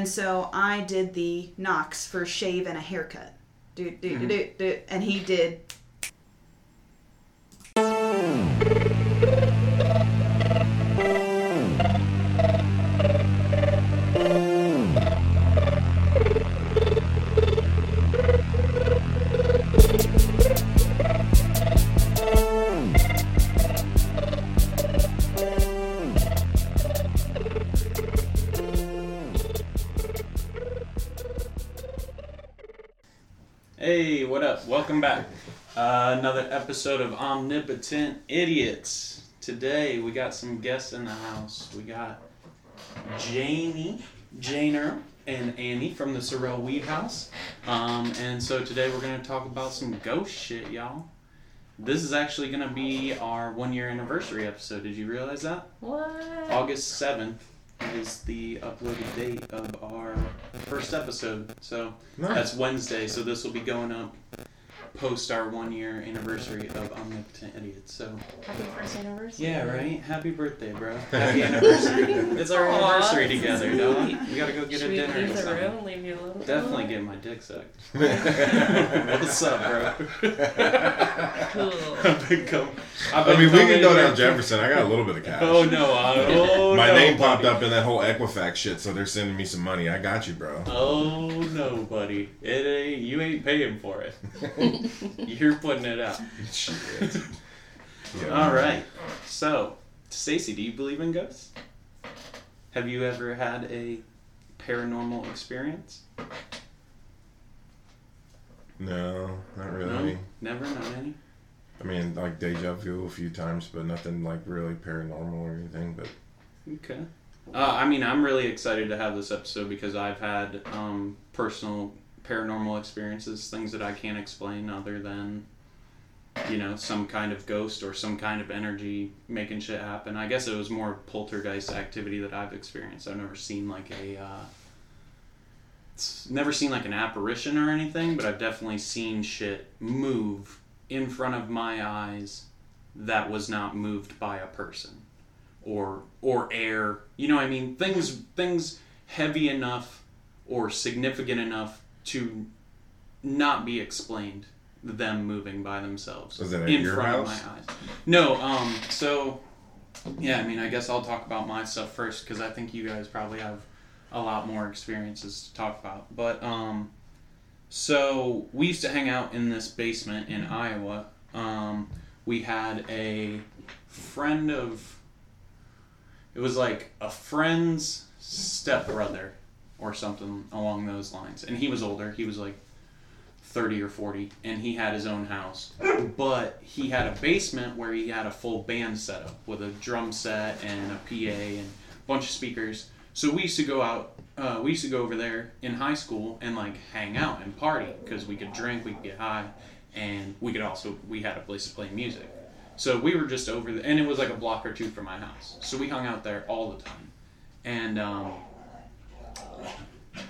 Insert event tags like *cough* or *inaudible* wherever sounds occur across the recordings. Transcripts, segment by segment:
and so I did the knocks for shave and a haircut. Do do do mm-hmm. do do, and he did. Another episode of Omnipotent Idiots. Today we got some guests in the house. We got Janie, Janer, and Annie from the Sorrel Weed House. Um, and so today we're going to talk about some ghost shit, y'all. This is actually going to be our one year anniversary episode. Did you realize that? What? August 7th is the uploaded date of our first episode. So Nice. that's Wednesday, so this will be going up post our one year anniversary of Omnipotent Idiots. So Happy first anniversary. yeah, right. Happy birthday, bro. *laughs* Happy anniversary. it's our Aw, anniversary that's together, sweet. dog. We gotta go get Should a dinner. leave or the something. room? Leave you alone? Definitely get my dick sucked. *laughs* What's up, bro? Cool. I've been com- I've I mean, we can go down Jefferson. I got a little bit of cash. Oh no! I, *laughs* oh My no, name popped buddy. up in that whole Equifax shit, so they're sending me some money. I got you, bro. Oh no, buddy! It ain't you ain't paying for it. *laughs* You're putting it out. Shit. Yeah. All right. So, Stacy, do you believe in ghosts? Have you ever had a paranormal experience? No, not really. No, never, not any. I mean, like deja vu a few times, but nothing like really paranormal or anything. But Okay. Uh, I mean, I'm really excited to have this episode because I've had um, personal paranormal experiences, things that I can't explain other than, you know, some kind of ghost or some kind of energy making shit happen. I guess it was more poltergeist activity that I've experienced. I've never seen like a, uh, never seen like an apparition or anything, but I've definitely seen shit move in front of my eyes that was not moved by a person or or air. You know I mean? Things things heavy enough or significant enough to not be explained. Them moving by themselves Was it in front house? of my eyes. No, um, so yeah, I mean, I guess I'll talk about my stuff first because I think you guys probably have a lot more experiences to talk about. But um, so we used to hang out in this basement in Iowa. Um, we had a friend of it was like a friend's stepbrother or something along those lines. And he was older. He was like 30 or 40 and he had his own house. But he had a basement where he had a full band set up with a drum set and a pa and a bunch of speakers. So we used to go out uh, we used to go over there in high school and like hang out and party because we could drink we could get high and we could also we had a place to play music. So we were just over there, and it was like a block or two from my house. So we hung out there all the time, and um,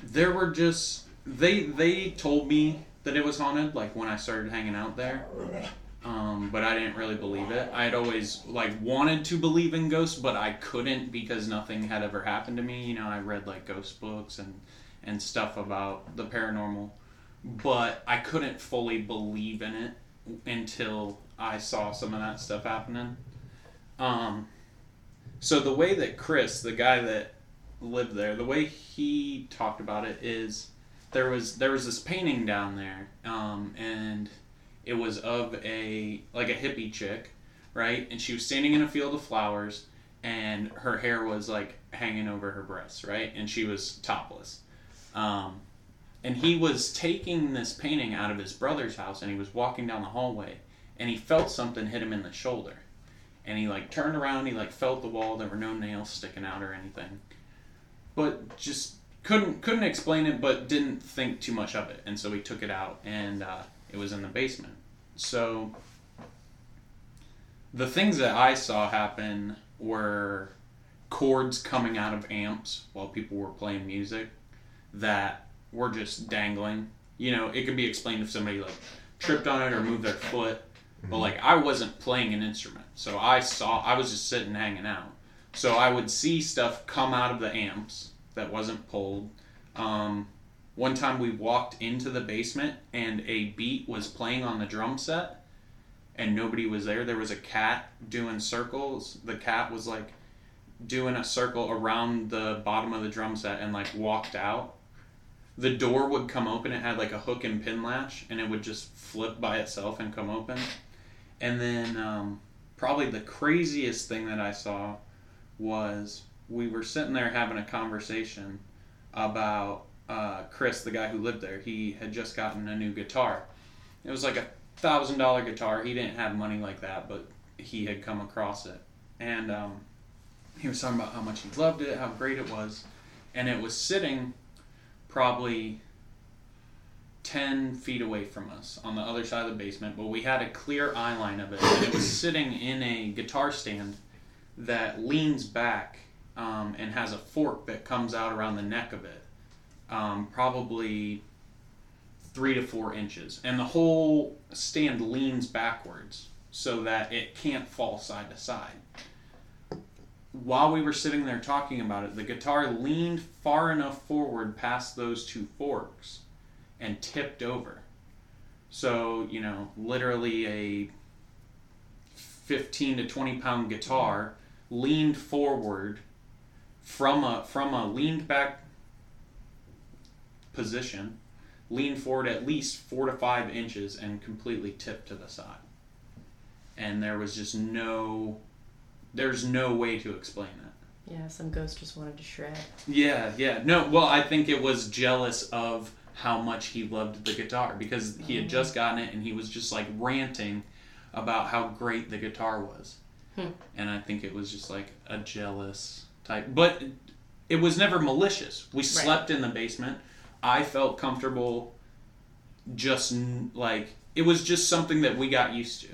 there were just they they told me that it was haunted, like when I started hanging out there. Um, but I didn't really believe it. I had always like wanted to believe in ghosts, but I couldn't because nothing had ever happened to me. You know, I read like ghost books and and stuff about the paranormal, but I couldn't fully believe in it until I saw some of that stuff happening. Um, so the way that Chris, the guy that lived there, the way he talked about it is there was there was this painting down there, um, and it was of a like a hippie chick, right? And she was standing in a field of flowers, and her hair was like hanging over her breasts, right? And she was topless. Um, and he was taking this painting out of his brother's house and he was walking down the hallway and he felt something hit him in the shoulder and he like turned around he like felt the wall there were no nails sticking out or anything but just couldn't couldn't explain it but didn't think too much of it and so we took it out and uh, it was in the basement so the things that i saw happen were chords coming out of amps while people were playing music that were just dangling. You know, it could be explained if somebody like tripped on it or moved their foot. But like I wasn't playing an instrument. So I saw I was just sitting hanging out. So I would see stuff come out of the amps that wasn't pulled. Um, one time we walked into the basement and a beat was playing on the drum set and nobody was there. There was a cat doing circles. The cat was like doing a circle around the bottom of the drum set and like walked out. The door would come open. It had like a hook and pin latch, and it would just flip by itself and come open. And then um, probably the craziest thing that I saw was we were sitting there having a conversation about uh, Chris, the guy who lived there. He had just gotten a new guitar. It was like a thousand dollar guitar. He didn't have money like that, but he had come across it, and um, he was talking about how much he loved it, how great it was, and it was sitting probably 10 feet away from us on the other side of the basement, but we had a clear eye line of it, and it was sitting in a guitar stand that leans back um, and has a fork that comes out around the neck of it, um, probably three to four inches, and the whole stand leans backwards so that it can't fall side to side while we were sitting there talking about it, the guitar leaned far enough forward past those two forks and tipped over. So, you know, literally a 15 to 20 pound guitar leaned forward from a from a leaned back position, leaned forward at least 4 to 5 inches and completely tipped to the side. And there was just no there's no way to explain that. Yeah, some ghost just wanted to shred. Yeah, yeah. No, well, I think it was jealous of how much he loved the guitar because he had mm-hmm. just gotten it and he was just like ranting about how great the guitar was. Hmm. And I think it was just like a jealous type. But it was never malicious. We slept in the basement. I felt comfortable just like it was just something that we got used to.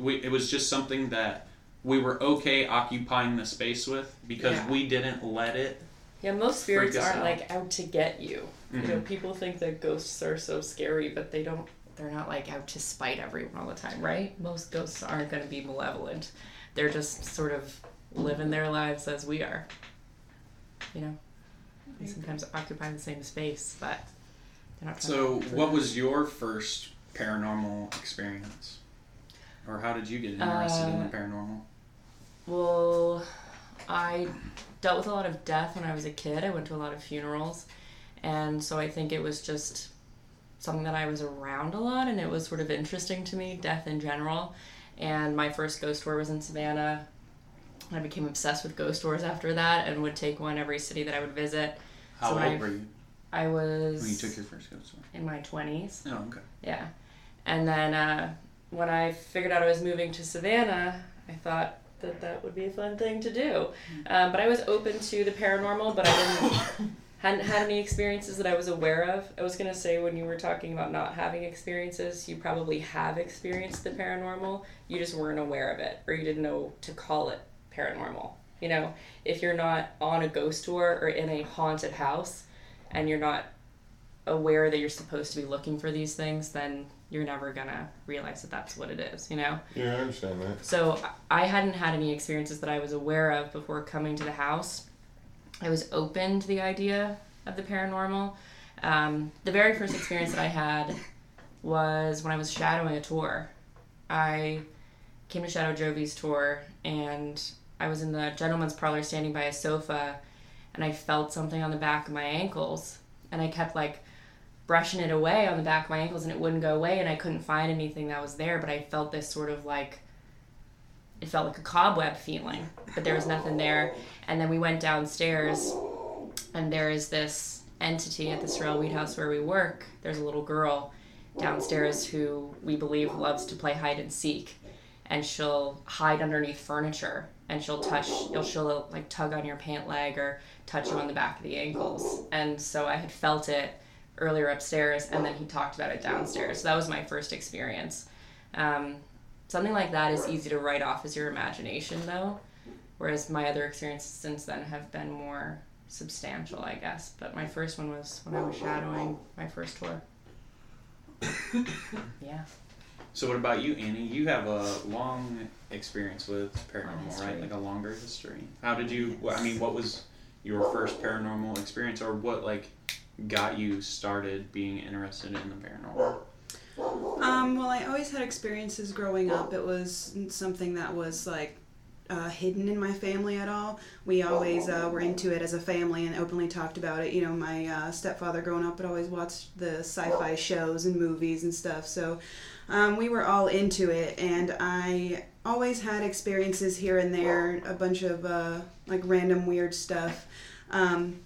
We, it was just something that we were okay occupying the space with because Yeah. we didn't let it Yeah, most spirits aren't out. like out to get you. You know, Mhm. people think that ghosts are so scary, but they don't. They're not like out to spite everyone all the time, right? Most ghosts aren't going to be malevolent. They're just sort of living their lives as we are. You know, they sometimes occupy the same space, but they're not. So, what was your first paranormal experience? Or how did you get interested in Uh, the paranormal? Well, I dealt with a lot of death when I was a kid. I went to a lot of funerals. And so I think it was just something that I was around a lot and it was sort of interesting to me, death in general. And my first ghost tour was in Savannah. I became obsessed with ghost tours after that and would take one every city that I would visit. How so old I- were you I was when you took your first ghost tour? in my 20s. Oh, okay. Yeah. And then uh, when I figured out I was moving to Savannah, I thought that that would be a fun thing to do. Um, but I was open to the paranormal, but I didn't *coughs* *coughs* hadn't had any experiences that I was aware of. I was gonna say when you were talking about not having experiences, you probably have experienced the paranormal. You just weren't aware of it, or you didn't know to call it paranormal. You know, if you're not on a ghost tour or in a haunted house, and you're not aware that you're supposed to be looking for these things, then you're never gonna realize that that's what it is, you know? Yeah, I understand that. So I hadn't had any experiences that I was aware of before coming to the house. I was open to the idea of the paranormal. Um, the very first experience that I had was when I was shadowing a tour. I came to shadow Jovi's tour and I was in the gentleman's parlor standing by a sofa and I felt something on the back of my ankles and I kept like brushing it away on the back of my ankles and it wouldn't go away and I couldn't find anything that was there but I felt this sort of like it felt like a cobweb feeling but there was nothing there. And then we went downstairs and there is this entity at the Sorrel Weed House where we work. There's a little girl downstairs who we believe loves to play hide and seek and she'll hide underneath furniture and she'll touch she'll, she'll like tug on your pant leg or touch you on the back of the ankles. And so i had felt it earlier upstairs and then he talked about it downstairs. So that was my first experience. Um, something like that is easy to write off as your imagination though whereas my other experiences since then have been more substantial i guess but my first one was when i was shadowing my first tour *coughs* yeah So, what about you, Annie? You have a long experience with paranormal, right? Like a longer history. How did you? I mean, what was your first paranormal experience, or what like got you started being interested in the paranormal? Um, well, I always had experiences growing up. It was something that was like uh, hidden in my family at all. We always uh, were into it as a family and openly talked about it. You know, my uh, stepfather growing up would always watch the sci-fi shows and movies and stuff. So um, we were all into it, and I always had experiences here and there, a bunch of uh, like random weird stuff. Um,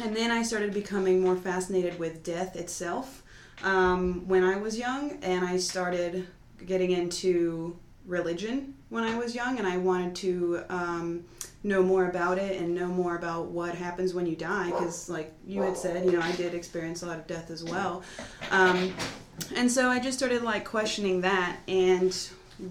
and then I started becoming more fascinated with death itself um, when I was young, and I started getting into religion when I was young, and I wanted to um, know more about it and know more about what happens when you die. Because, like you had said, you know, I did experience a lot of death as well, um, and so I just started like questioning that. And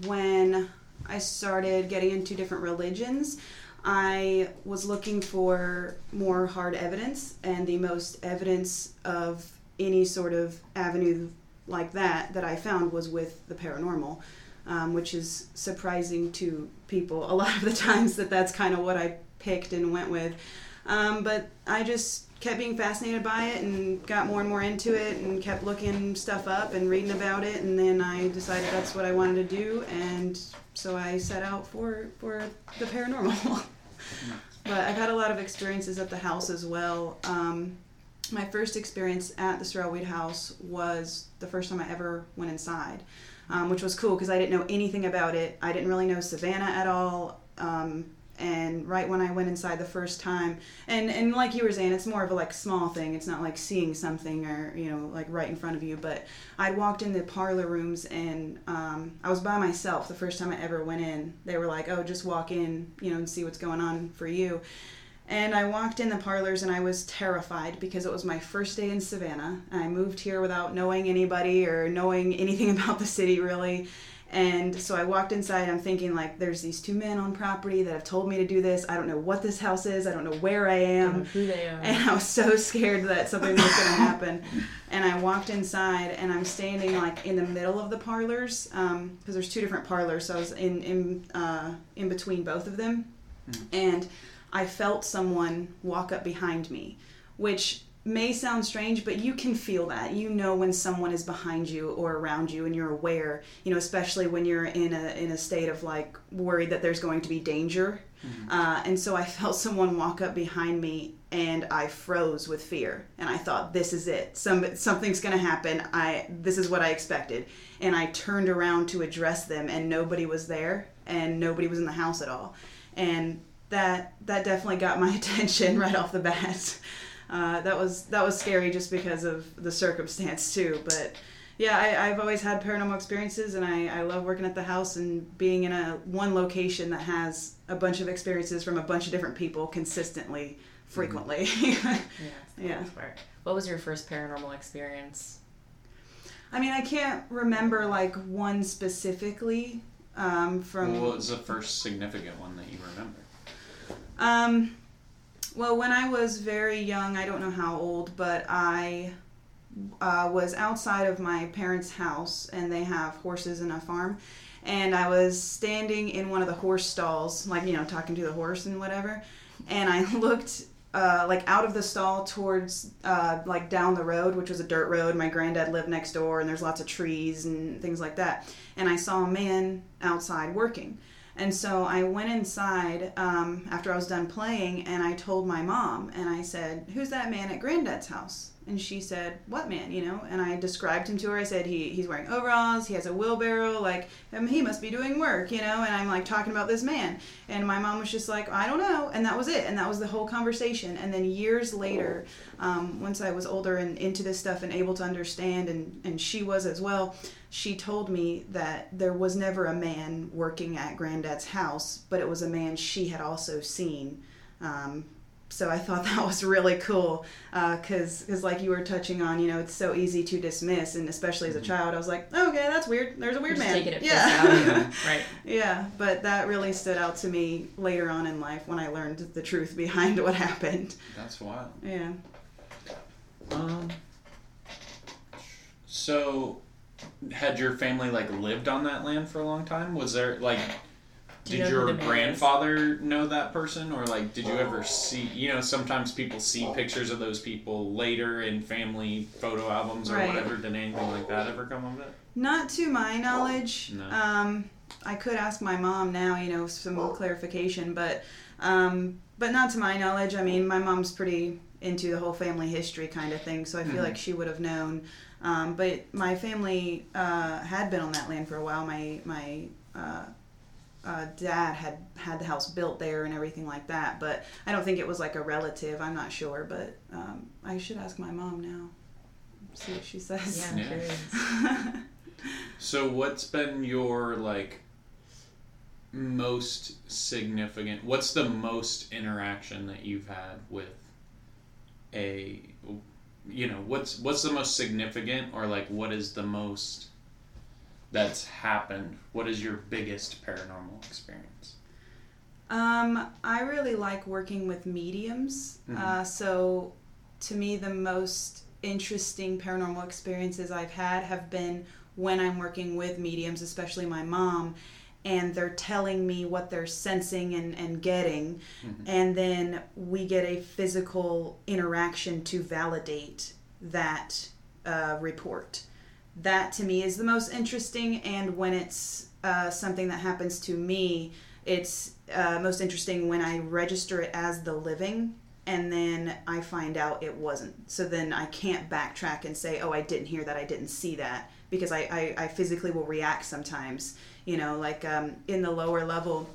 when I started getting into different religions. I was looking for more hard evidence, and the most evidence of any sort of avenue like that that I found was with the paranormal, um, which is surprising to people a *laughs* lot of the times that that's kind of what I picked and went with. Um, but I just kept being fascinated by it and got more and more into it and kept looking stuff up and reading about it and then I decided that's what I wanted to do and so I set out for for the paranormal. *laughs* but I've had a lot of experiences at the house as well. Um, my first experience at the Sorrel Weed House was the first time I ever went inside, um, which was cool because I didn't know anything about it. I didn't really know Savannah at all. Um, and right when I went inside the first time, and and like you were saying, it's more of a like small thing. It's not like seeing something or you know like right in front of you. But I'd walked in the parlor rooms and um, I was by myself the first time I ever went in. They were like, "Oh, just walk in, you know, and see what's going on for you." And I walked in the parlors and I was terrified because it was my first day in Savannah. I moved here without knowing anybody or knowing anything *laughs* about the city really. And so I walked inside. I'm thinking like, there's these two men on property that have told me to do this. I don't know what this house is. I don't know where I Don't know am. who they are. And I was so scared that something was going to happen. And I walked inside, and I'm standing like in the middle of the parlors because there's two different parlors. So I was in in uh, in between both of them, and I felt someone walk up behind me, which may sound strange, but you can feel that. You know when someone is behind you or around you, and you're aware. You know, especially when you're in a in a state of like worried that there's going to be danger. Uh, and so I *laughs* felt someone walk up behind me, and I froze with fear. And I thought, "This is it. Some something's going to happen. I this is what I expected." And I turned around to address them, and nobody was there, and nobody was in the house at all. And that that definitely got my *laughs* attention right off the bat. Uh, that was that was scary just because of the circumstance too. But yeah, I, I've always had paranormal experiences, and I, I love working at the house and being in a one location that has a bunch of experiences from a bunch of different people consistently, frequently. *laughs* yeah. yeah. What was your first paranormal experience? I mean, I can't remember like one specifically um, from. What was the first significant one that you remember? Um, well, when I was very young, I don't know how old, but I uh, was outside of my parents' house, and they have horses and a farm. And I was standing in one of the horse stalls, like, you know, talking to the horse and whatever. And I *laughs* looked, uh, like, out of the stall towards, uh, like, down the road, which was a dirt road. My granddad lived next door, and there's lots of trees and things like that. And I saw a man outside working. And so I went inside um, after I was done playing and I told my mom and I said, Who's that man at granddad's house? And she said, What man? You know? And I described him to her. I said, he, He's wearing overalls, he has a wheelbarrow, like, um, he must be doing work, you know? And I'm like talking about this man. And my mom was just like, I don't know. And that was it. And that was the whole conversation. And then years later, um, once I was older and into this stuff and able to understand, and, and she was as well, she told me that there was never a man working at granddad's house, but it was a man she had also seen. Um, so I thought *laughs* that was really cool because, because like you were touching on, you know, it's so easy to dismiss, and especially as a child, I was like, okay, that's weird. There's a weird man. take it yeah. *laughs* right. yeah, but that really stood out to me later on in life when I learned the truth behind what happened. That's wild. Yeah. Um. So, had your family like lived on that land for a long time? Was there like, Do you did know your the man is? grandfather know that person, or like, did you ever see? You know, sometimes people see pictures of those people later in family photo albums or Right. whatever. Did anything like that ever come of it? Not to my knowledge. No. Um, I could ask my mom now, you know, some clarification, but um, but not to my knowledge. I mean, my mom's pretty into the whole family history kind of thing, so I feel Mhm. like she would have known. Um, but my family uh, had been on that land for a while. My my uh, uh, dad had had the house built there and everything like that. But I don't think it was like a relative. I'm not sure, but um, I should ask my mom now. See what she says. Yeah, I'm Yeah. curious. *laughs* So, what's been your like most significant? What's the most interaction that you've had with a, you know, what's what's the most significant, or like what is the most that's happened? What is your biggest paranormal experience? Um, I really like working with mediums. Mhm. Uh, so, to me, the most interesting paranormal experiences I've had have been when I'm working with mediums, especially my mom, and they're telling me what they're sensing and, and getting, Mhm. and then we get a physical interaction to validate that uh, report. That to me is the most interesting, and when it's uh, something that happens to me, it's uh, most interesting when I register it as the living and then I find out it wasn't. So then I can't backtrack and say, oh, I didn't hear that, I didn't see that, because I, I, I physically will react sometimes. You know, like um, in the lower level,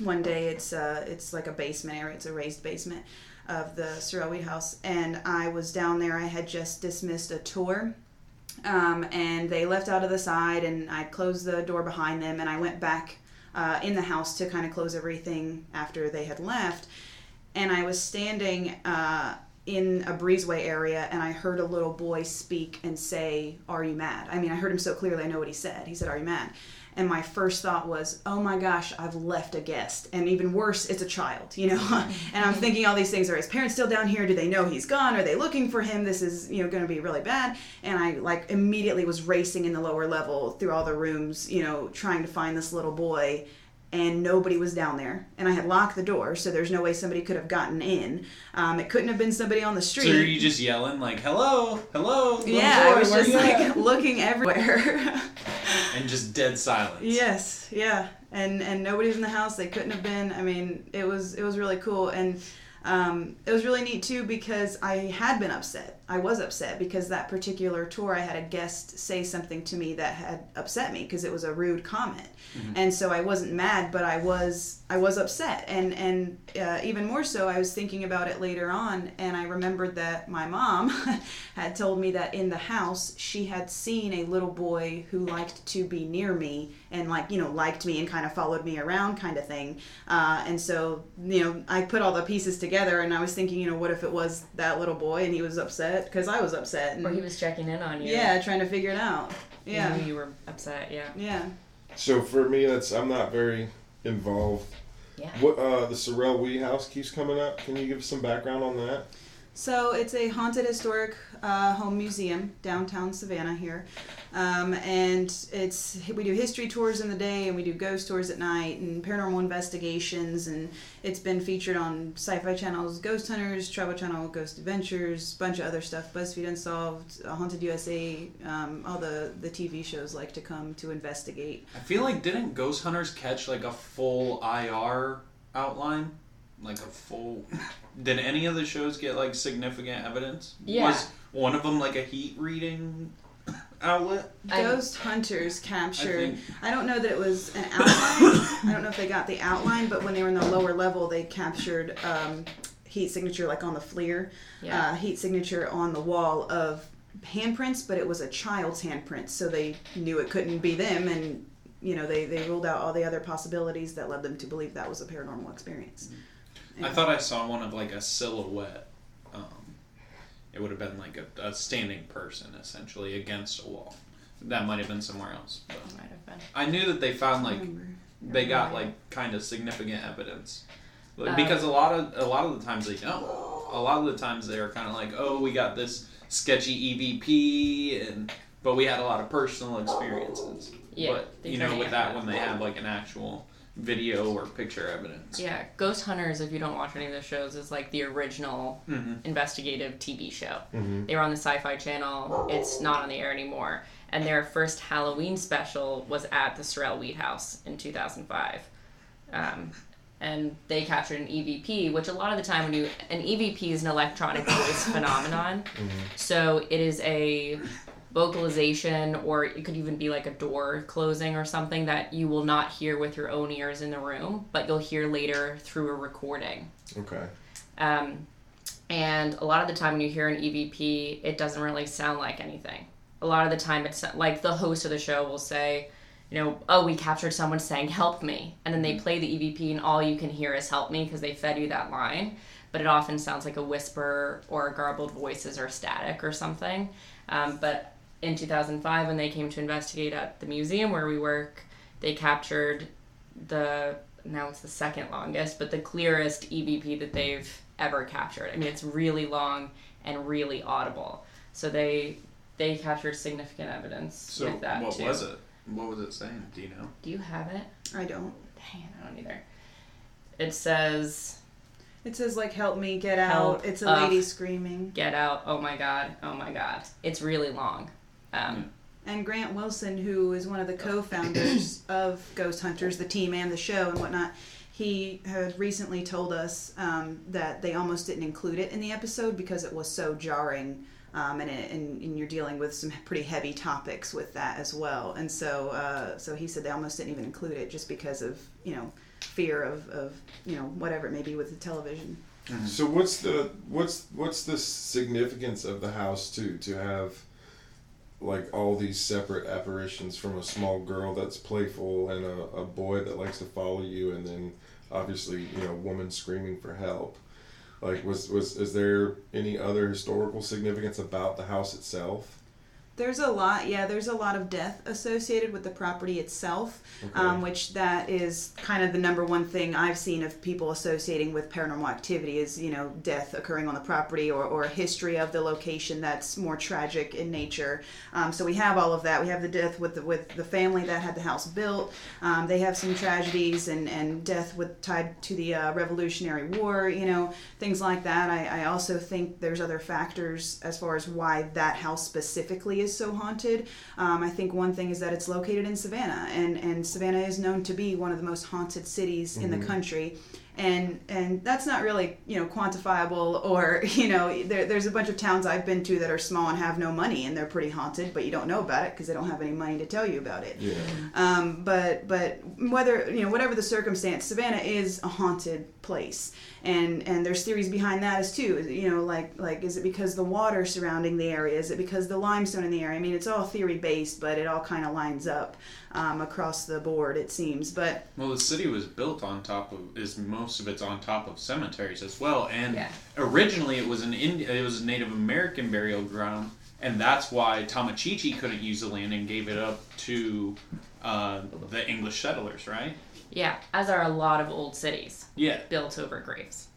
one day it's uh, it's like a basement area, it's a raised basement of the Sorrel Weed house, and I was down there. I had just dismissed a tour um, and they left out of the side and i closed the door behind them and i went back uh, in the house to kind of close everything after they had left. And i was standing uh, in a breezeway area and i heard a little boy speak and say are you mad? I mean i heard him so clearly i know what he said. He said are you mad and my first thought was oh my gosh i've left a guest. And even worse it's a child you know? *laughs* And i'm thinking all these things are his parents still down here? Do they know he's gone? Are they looking for him? This is you know going to be really bad. And i like immediately was racing in the lower level through all the rooms you know trying to find this little boy and nobody was down there and i had locked the door so there's no way somebody could have gotten in um, it couldn't have been somebody on the street So are you just yelling like "Hello, hello"? yeah boy, i was just like at?" *laughs* looking everywhere *laughs* and just dead silence. Yes, yeah, and and nobody's in the house. They couldn't have been. I mean, it was it was really cool, and um, it was really neat too because I had been upset. I was upset because that particular tour, I had a guest say something to me that had upset me because it was a rude comment, and so I wasn't mad, but I was I was upset, and and uh, even more so, I was thinking about it later on, and I remembered that my mom *laughs* had told me that in the house she had seen a little boy who liked to be near me and like you know liked me and kind of followed me around kind of thing. Uh, and so you know i put all the pieces together and i was thinking you know what if it was that little boy and he was upset because i was upset and Or he was checking in on you. yeah trying to figure it out He yeah knew you were upset. Yeah. yeah So for me, that's I'm not very involved. Yeah. What uh, the Sorrel Weed House keeps coming up. Can you give some background on that? So it's a haunted historic uh, home museum downtown Savannah here, um, and it's we do history tours in the day and we do ghost tours at night and paranormal investigations and it's been featured on Sci-Fi Channel's Ghost Hunters, Travel Channel Ghost Adventures, bunch of other stuff, BuzzFeed Unsolved, uh, Haunted USA, um, all the the TV shows like to come to investigate. I feel like didn't Ghost Hunters catch like a full IR outline? Like a full. Did any of the shows get like significant evidence? Yeah. Was one of them like a heat reading outlet? I- Ghost Hunters captured. think- I, don't know that it was an outline. I don't know if they got the outline, but when they were in the lower level, they captured um, heat signature, like on the FLIR, Yeah. uh, heat signature on the wall of handprints, but it was a child's handprint, so they knew it couldn't be them, and you know they, they ruled out all the other possibilities that led them to believe that was a paranormal experience. I thought I saw one of like a silhouette. It would have been like a, a standing person essentially against a wall. That might have been somewhere else. But Might have been. I knew that they found like Remember. they got like kind of significant evidence Like, Uh, because a lot of a lot of the times they don't a lot of the times they're kind of like oh we got this sketchy evp and but we had a lot of personal experiences Yeah, but you know with that it when they have like an actual video or picture evidence. Yeah, Ghost Hunters, if you don't watch any of the shows, is like the original Mhm. investigative TV show. Mhm. They were on the Sci Fi Channel. It's not on the air anymore. And their first Halloween special was at the Sorrel Weed House in 2005. Um, and they captured an EVP, which a lot of the time when you an EVP is an electronic voice *coughs* phenomenon. So it is a vocalization, or it could even be like a door closing or something that you will not hear with your own ears in the room, but you'll hear later through a recording. Okay. Um, and a lot of the time when you hear an EVP, it doesn't really sound like anything. A lot of the time, it's like the host of the show will say, you know, oh, we captured someone saying, help me. And then they play the EVP, and all you can hear is help me because they fed you that line. But it often sounds like a whisper or garbled voices or static or something. Um, but in 2005, when they came to investigate at the museum where we work, they captured the now it's the second longest, but the clearest EVP that they've ever captured. I mean, it's really long and really audible. So they they captured significant evidence So with that what too. was it? What was it saying? Do you know? Do you have it? I don't. Dang, it, I don't either. It says, It says like "Help me get Help out." It's a lady screaming. "Get out! Oh my god! Oh my god!" It's really long. Um, And Grant Wilson, who is one of the co-founders *coughs* of Ghost Hunters, the team and the show and whatnot, he had recently told us um, that they almost didn't include it in the episode because it was so jarring. Um, and, it, and, and you're dealing with some pretty heavy topics with that as well, and so uh, so he said they almost didn't even include it just because of you know fear of, of you know whatever it may be with the television. So what's the what's what's the significance of the house too to have like all these separate apparitions from a small girl that's playful and a, a boy that likes to follow you and then obviously you know woman screaming for help. Like was was is there any other historical significance about the house itself There's a lot, yeah. There's a lot of death associated with the property itself, Okay. um, which that is kind of the number one thing I've seen of people associating with paranormal activity is you know death occurring on the property or, or a history of the location that's more tragic in nature. Um, so we have all of that. We have the death with the, with the family that had the house built. Um, they have some tragedies and, and death with tied to the uh, Revolutionary War. You know things like that. I, I also think there's other factors as far as why that house specifically is so haunted. Um, I think one thing is that it's located in Savannah, and, and Savannah is known to be one of the most haunted cities in the country. And and that's not really you know quantifiable or *laughs* you know there, there's a bunch of towns I've been to that are small and have no money and they're pretty haunted, but you don't know about it because they don't have any money to tell you about it. yeah Um, but but whether you know whatever the circumstance, Savannah is a haunted place, and and there's theories behind that as too. You know, like like is it because the water surrounding the area? Is it because the limestone in the area? I mean, it's all theory based, but it all kind of lines up um, across the board. It seems, but Well, the city was built on top of is most of it's on top of cemeteries as well, and Yeah. originally it was an Indi- it was a Native American burial ground, and that's why Tomochichi couldn't use the land and gave it up to uh, the English settlers, right? yeah, as are a lot of old cities Yeah. built over graves.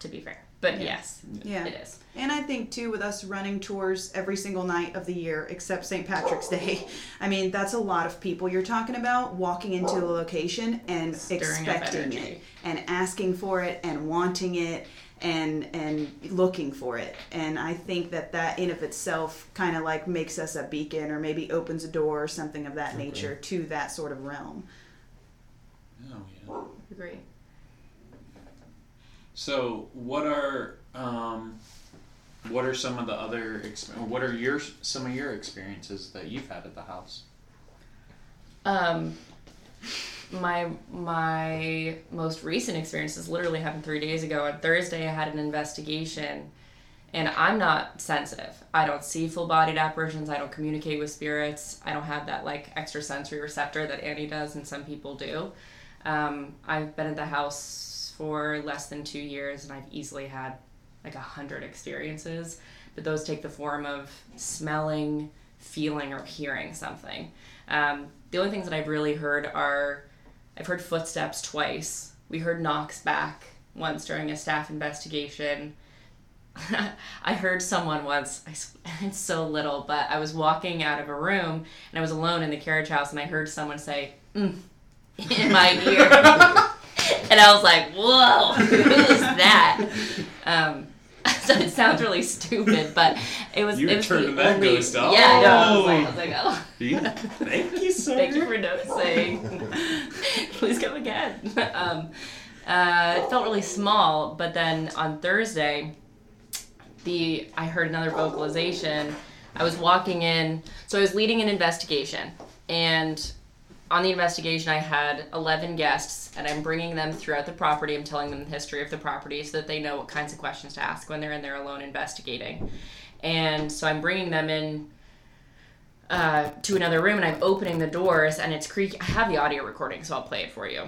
To be fair, but yes, yeah. it is. And I think too, with us running tours every single night of the year except St. Patrick's Day, *laughs* I mean that's a lot of people you're talking about walking into a location and Stirring expecting it and asking for it and wanting it and and looking for it. And I think that that in of itself kind of like makes us a beacon or maybe opens a door or something of that nature to that sort of realm. Oh yeah. Agree. So, what are um, what are some of the other what are your some of your experiences that you've had at the house? Um, my my most recent experiences literally happened three days ago. On Thursday, I had an investigation, and I'm not sensitive. I don't see full bodied apparitions. I don't communicate with spirits. I don't have that like extrasensory receptor that Annie does, and some people do. Um, I've been at the house for less than two years, and I've easily had like a hundred experiences, but those take the form of smelling, feeling, or hearing something. Um, the only things that I've really heard are I've heard footsteps twice. We heard knocks back once during a staff investigation. *laughs* I heard someone once, I, *laughs* it's so little, but I was walking out of a room and I was alone in the carriage house and I heard someone say, mm, *laughs* in my ear, *laughs* and I was like, "Whoa, who's that?" Um, *laughs* so it sounds really stupid, but it was. You it was turned that only, ghost off? Yeah, I know. I was like, I was like, oh. Yeah. Thank you, sir. Thank you for noticing. *laughs* Please come again. Um, uh, it felt really small, but then on Thursday, the I heard another vocalization. I was walking in, so I was leading an investigation, and on the investigation, I had 11 guests, and I'm bringing them throughout the property. I'm telling them the history of the property so that they know what kinds of questions to ask when they're in there alone investigating. And so I'm bringing them in uh, to another room, and I'm opening the doors, and it's creaking. I have the audio recording, so I'll play it for you.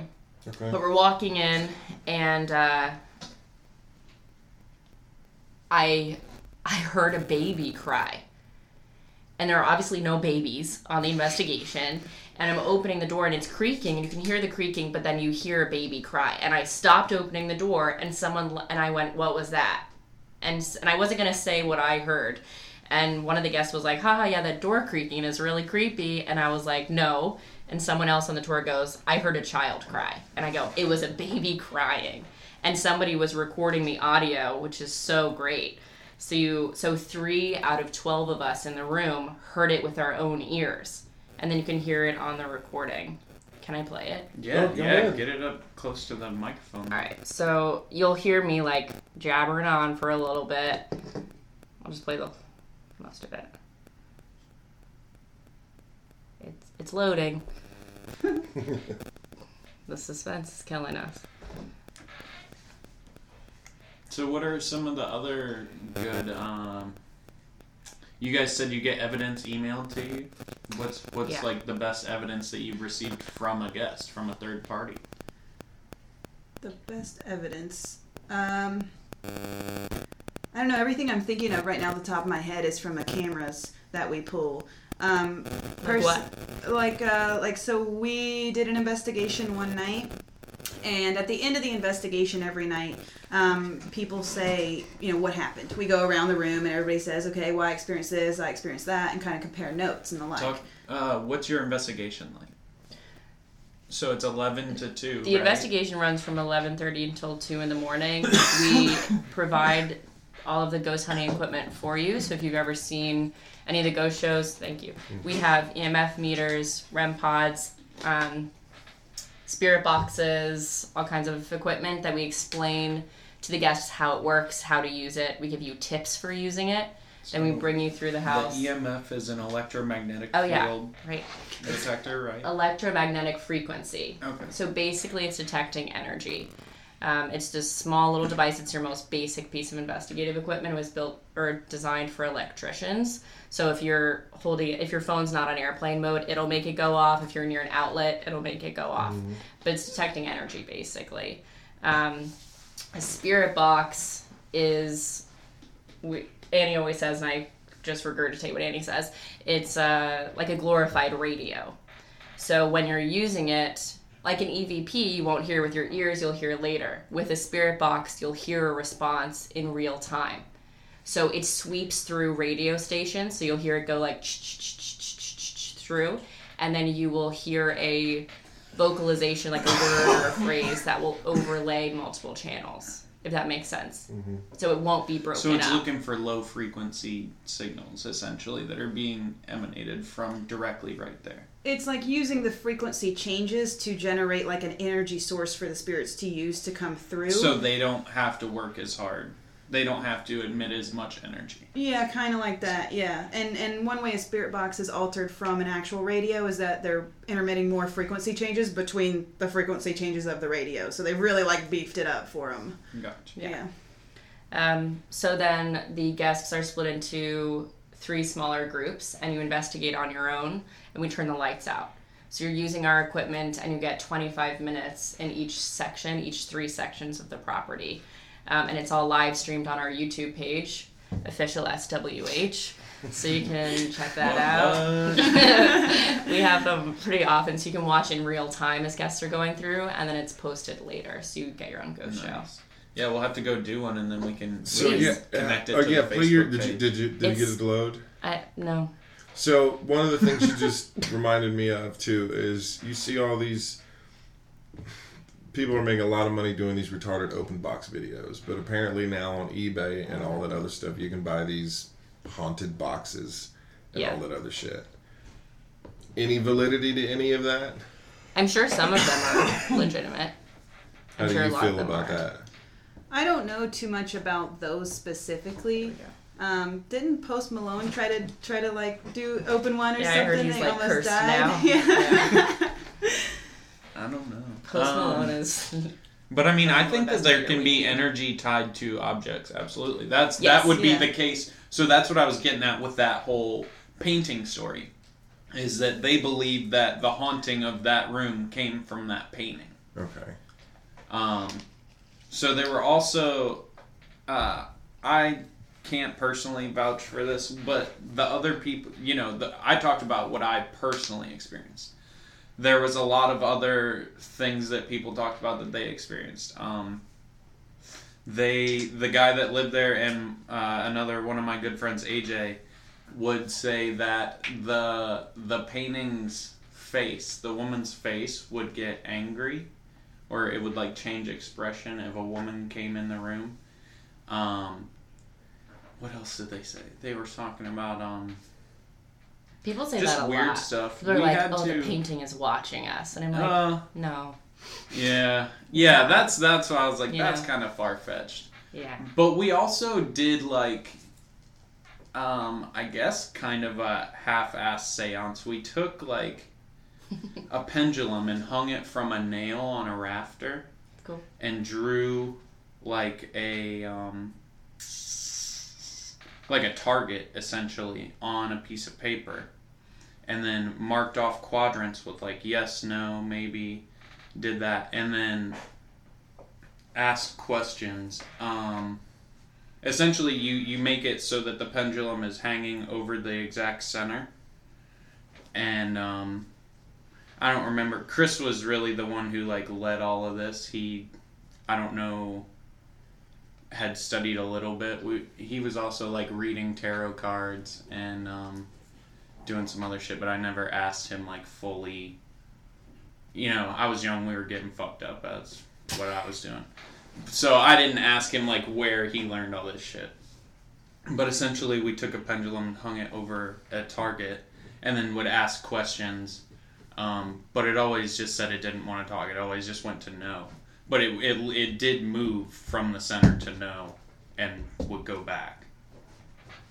Okay. But we're walking in, and uh, I I heard a baby cry, and there are obviously no babies on the investigation. And I'm opening the door, and it's creaking, and you can hear the creaking, but then you hear a baby cry. And I stopped opening the door, and someone and I went, "What was that?" And and I wasn't gonna say what I heard. And one of the guests was like, haha, yeah, that door creaking is really creepy. And I was like, no. And someone else on the tour goes, I heard a child cry. And I go, it was a baby crying. And somebody was recording the audio, which is so great. So you so 3 out of 12 of us in the room heard it with our own ears. And then you can hear it on the recording. Can I play it? Yeah, Oh, yeah. ahead. Get it up close to the microphone. All right. So you'll hear me like jabbering on for a little bit. I'll just play the most of it. It's it's loading. *laughs* the suspense is killing us. So, what are some of the other good? Um, you guys said you get evidence emailed to you. What's what's Yeah. like the best evidence that you've received from a guest, from a third party? The best evidence. Um, I don't know. Everything I'm thinking of right now, off the top of my head, is from the cameras that we pull. Um, Like what? Like, uh, like so we did an investigation one night, and at the end of the investigation every night, um, people say, you know, what happened. We go around the room and everybody says, okay, well, I experienced this, I experienced that, and kind of compare notes and the like. Talk. Uh, what's your investigation like? So it's eleven to two. The right? investigation runs from 11:30 until 2 in the morning. We *laughs* provide all of the ghost hunting equipment for you. So if you've ever seen any of the ghost shows, thank you. We have EMF meters, REM pods, um, spirit boxes, all kinds of equipment that we explain to the guests how it works, how to use it. We give you tips for using it. Then we bring you through the house. The EMF is an electromagnetic Oh, yeah. field Right. detector, right? Electromagnetic frequency. Okay. So basically, it's detecting energy. Um, it's this small little device. It's your most basic piece of investigative equipment. It was built or designed for electricians. So if you're holding if your phone's not on airplane mode, it'll make it go off. If you're near an outlet, it'll make it go off. But it's detecting energy basically. Um, a spirit box is, we, Annie always says, and I just regurgitate what Annie says. It's uh, like a glorified radio. So when you're using it, like an EVP, you won't hear with your ears, you'll hear later. With a spirit box, you'll hear a response in real time. So it sweeps through radio stations, so you'll hear it go like through, and then you will hear a vocalization, like a word or a phrase that will overlay multiple channels, if that makes sense. Mm-hmm. So it won't be broken So it's up. looking for low frequency signals essentially that are being emanated from directly right there. It's like using the frequency changes to generate like an energy source for the spirits to use to come through. So they don't have to work as hard. They don't have to emit as much energy. Yeah, kind of like that. Yeah, and and one way a spirit box is altered from an actual radio is that they're intermitting more frequency changes between the frequency changes of the radio. So they've really like beefed it up for them. Gotcha. Yeah. Um, so then the guests are split into three smaller groups, and you investigate on your own, and we turn the lights out. So you're using our equipment, and you get 25 minutes in each section, each three sections of the property, um, and it's all live streamed on our YouTube page, official SWH. So you can *laughs* check that out. *laughs* we have them pretty often, so you can watch in real time as guests are going through, and then it's posted later, so you get your own ghost show. Nice. Yeah, we'll have to go do one and then we can So yeah, connect it uh, oh to yeah. the Play your. Did you did you did you get it to load? I no. So one of the things you just *laughs* reminded me of too is you see all these people are making a lot of money doing these retarded open box videos, but apparently now on eBay and all that other stuff, you can buy these haunted boxes and Yeah. all that other shit. Any validity to any of that? I'm sure some of them are *coughs* legitimate. How I'm do sure a you lot feel about are. that? I don't know too much about those specifically. Um, didn't Post Malone try to try to like do open one or Yeah, I something? heard he's, they like, almost cursed died. now. *laughs* Yeah. I don't know. Post Um, Malone is. *laughs* But I mean, I know think that there can be leaking. energy tied to objects. Absolutely, that's Yes. that would be Yeah. the case. So that's what I was getting at with that whole painting story, is that they believe that the haunting of that room came from that painting. Okay. Um, so there were also, uh, I can't personally vouch for this, but the other people, you know, the, I talked about what I personally experienced. There was a lot of other things that people talked about that they experienced. Um, they, the guy that lived there, and uh, another one of my good friends, AJ, would say that the the painting's face, the woman's face, would get angry or it would like change expression if a woman came in the room. Um, what else did they say? They were talking about um, People say just that a weird lot. stuff. They're we like, had "Oh, to. the painting is watching us," and I'm like, uh, "No, yeah, yeah. That's that's why I was like, Yeah. that's kind of far fetched. yeah, But we also did like, um, I guess, kind of a half-ass séance. We took like a pendulum and hung it from a nail on a rafter. Cool. And drew like a um, like a target essentially on a piece of paper, and then marked off quadrants with like yes, no, maybe, did that, and then asked questions. Um, essentially, you you make it so that the pendulum is hanging over the exact center, and um, I don't remember. Chris was really the one who like led all of this. He, I don't know, had studied a little bit. We, he was also like reading tarot cards and um, doing some other shit, but I never asked him like fully. You know, I was young. We were getting fucked up. That's what I was doing. So I didn't ask him like where he learned all this shit. But essentially, we took a pendulum, hung it over a target, and then would ask questions um, but it always just said it didn't want to talk. It always just went to no. But it, it, it did move from the center to no and would go back.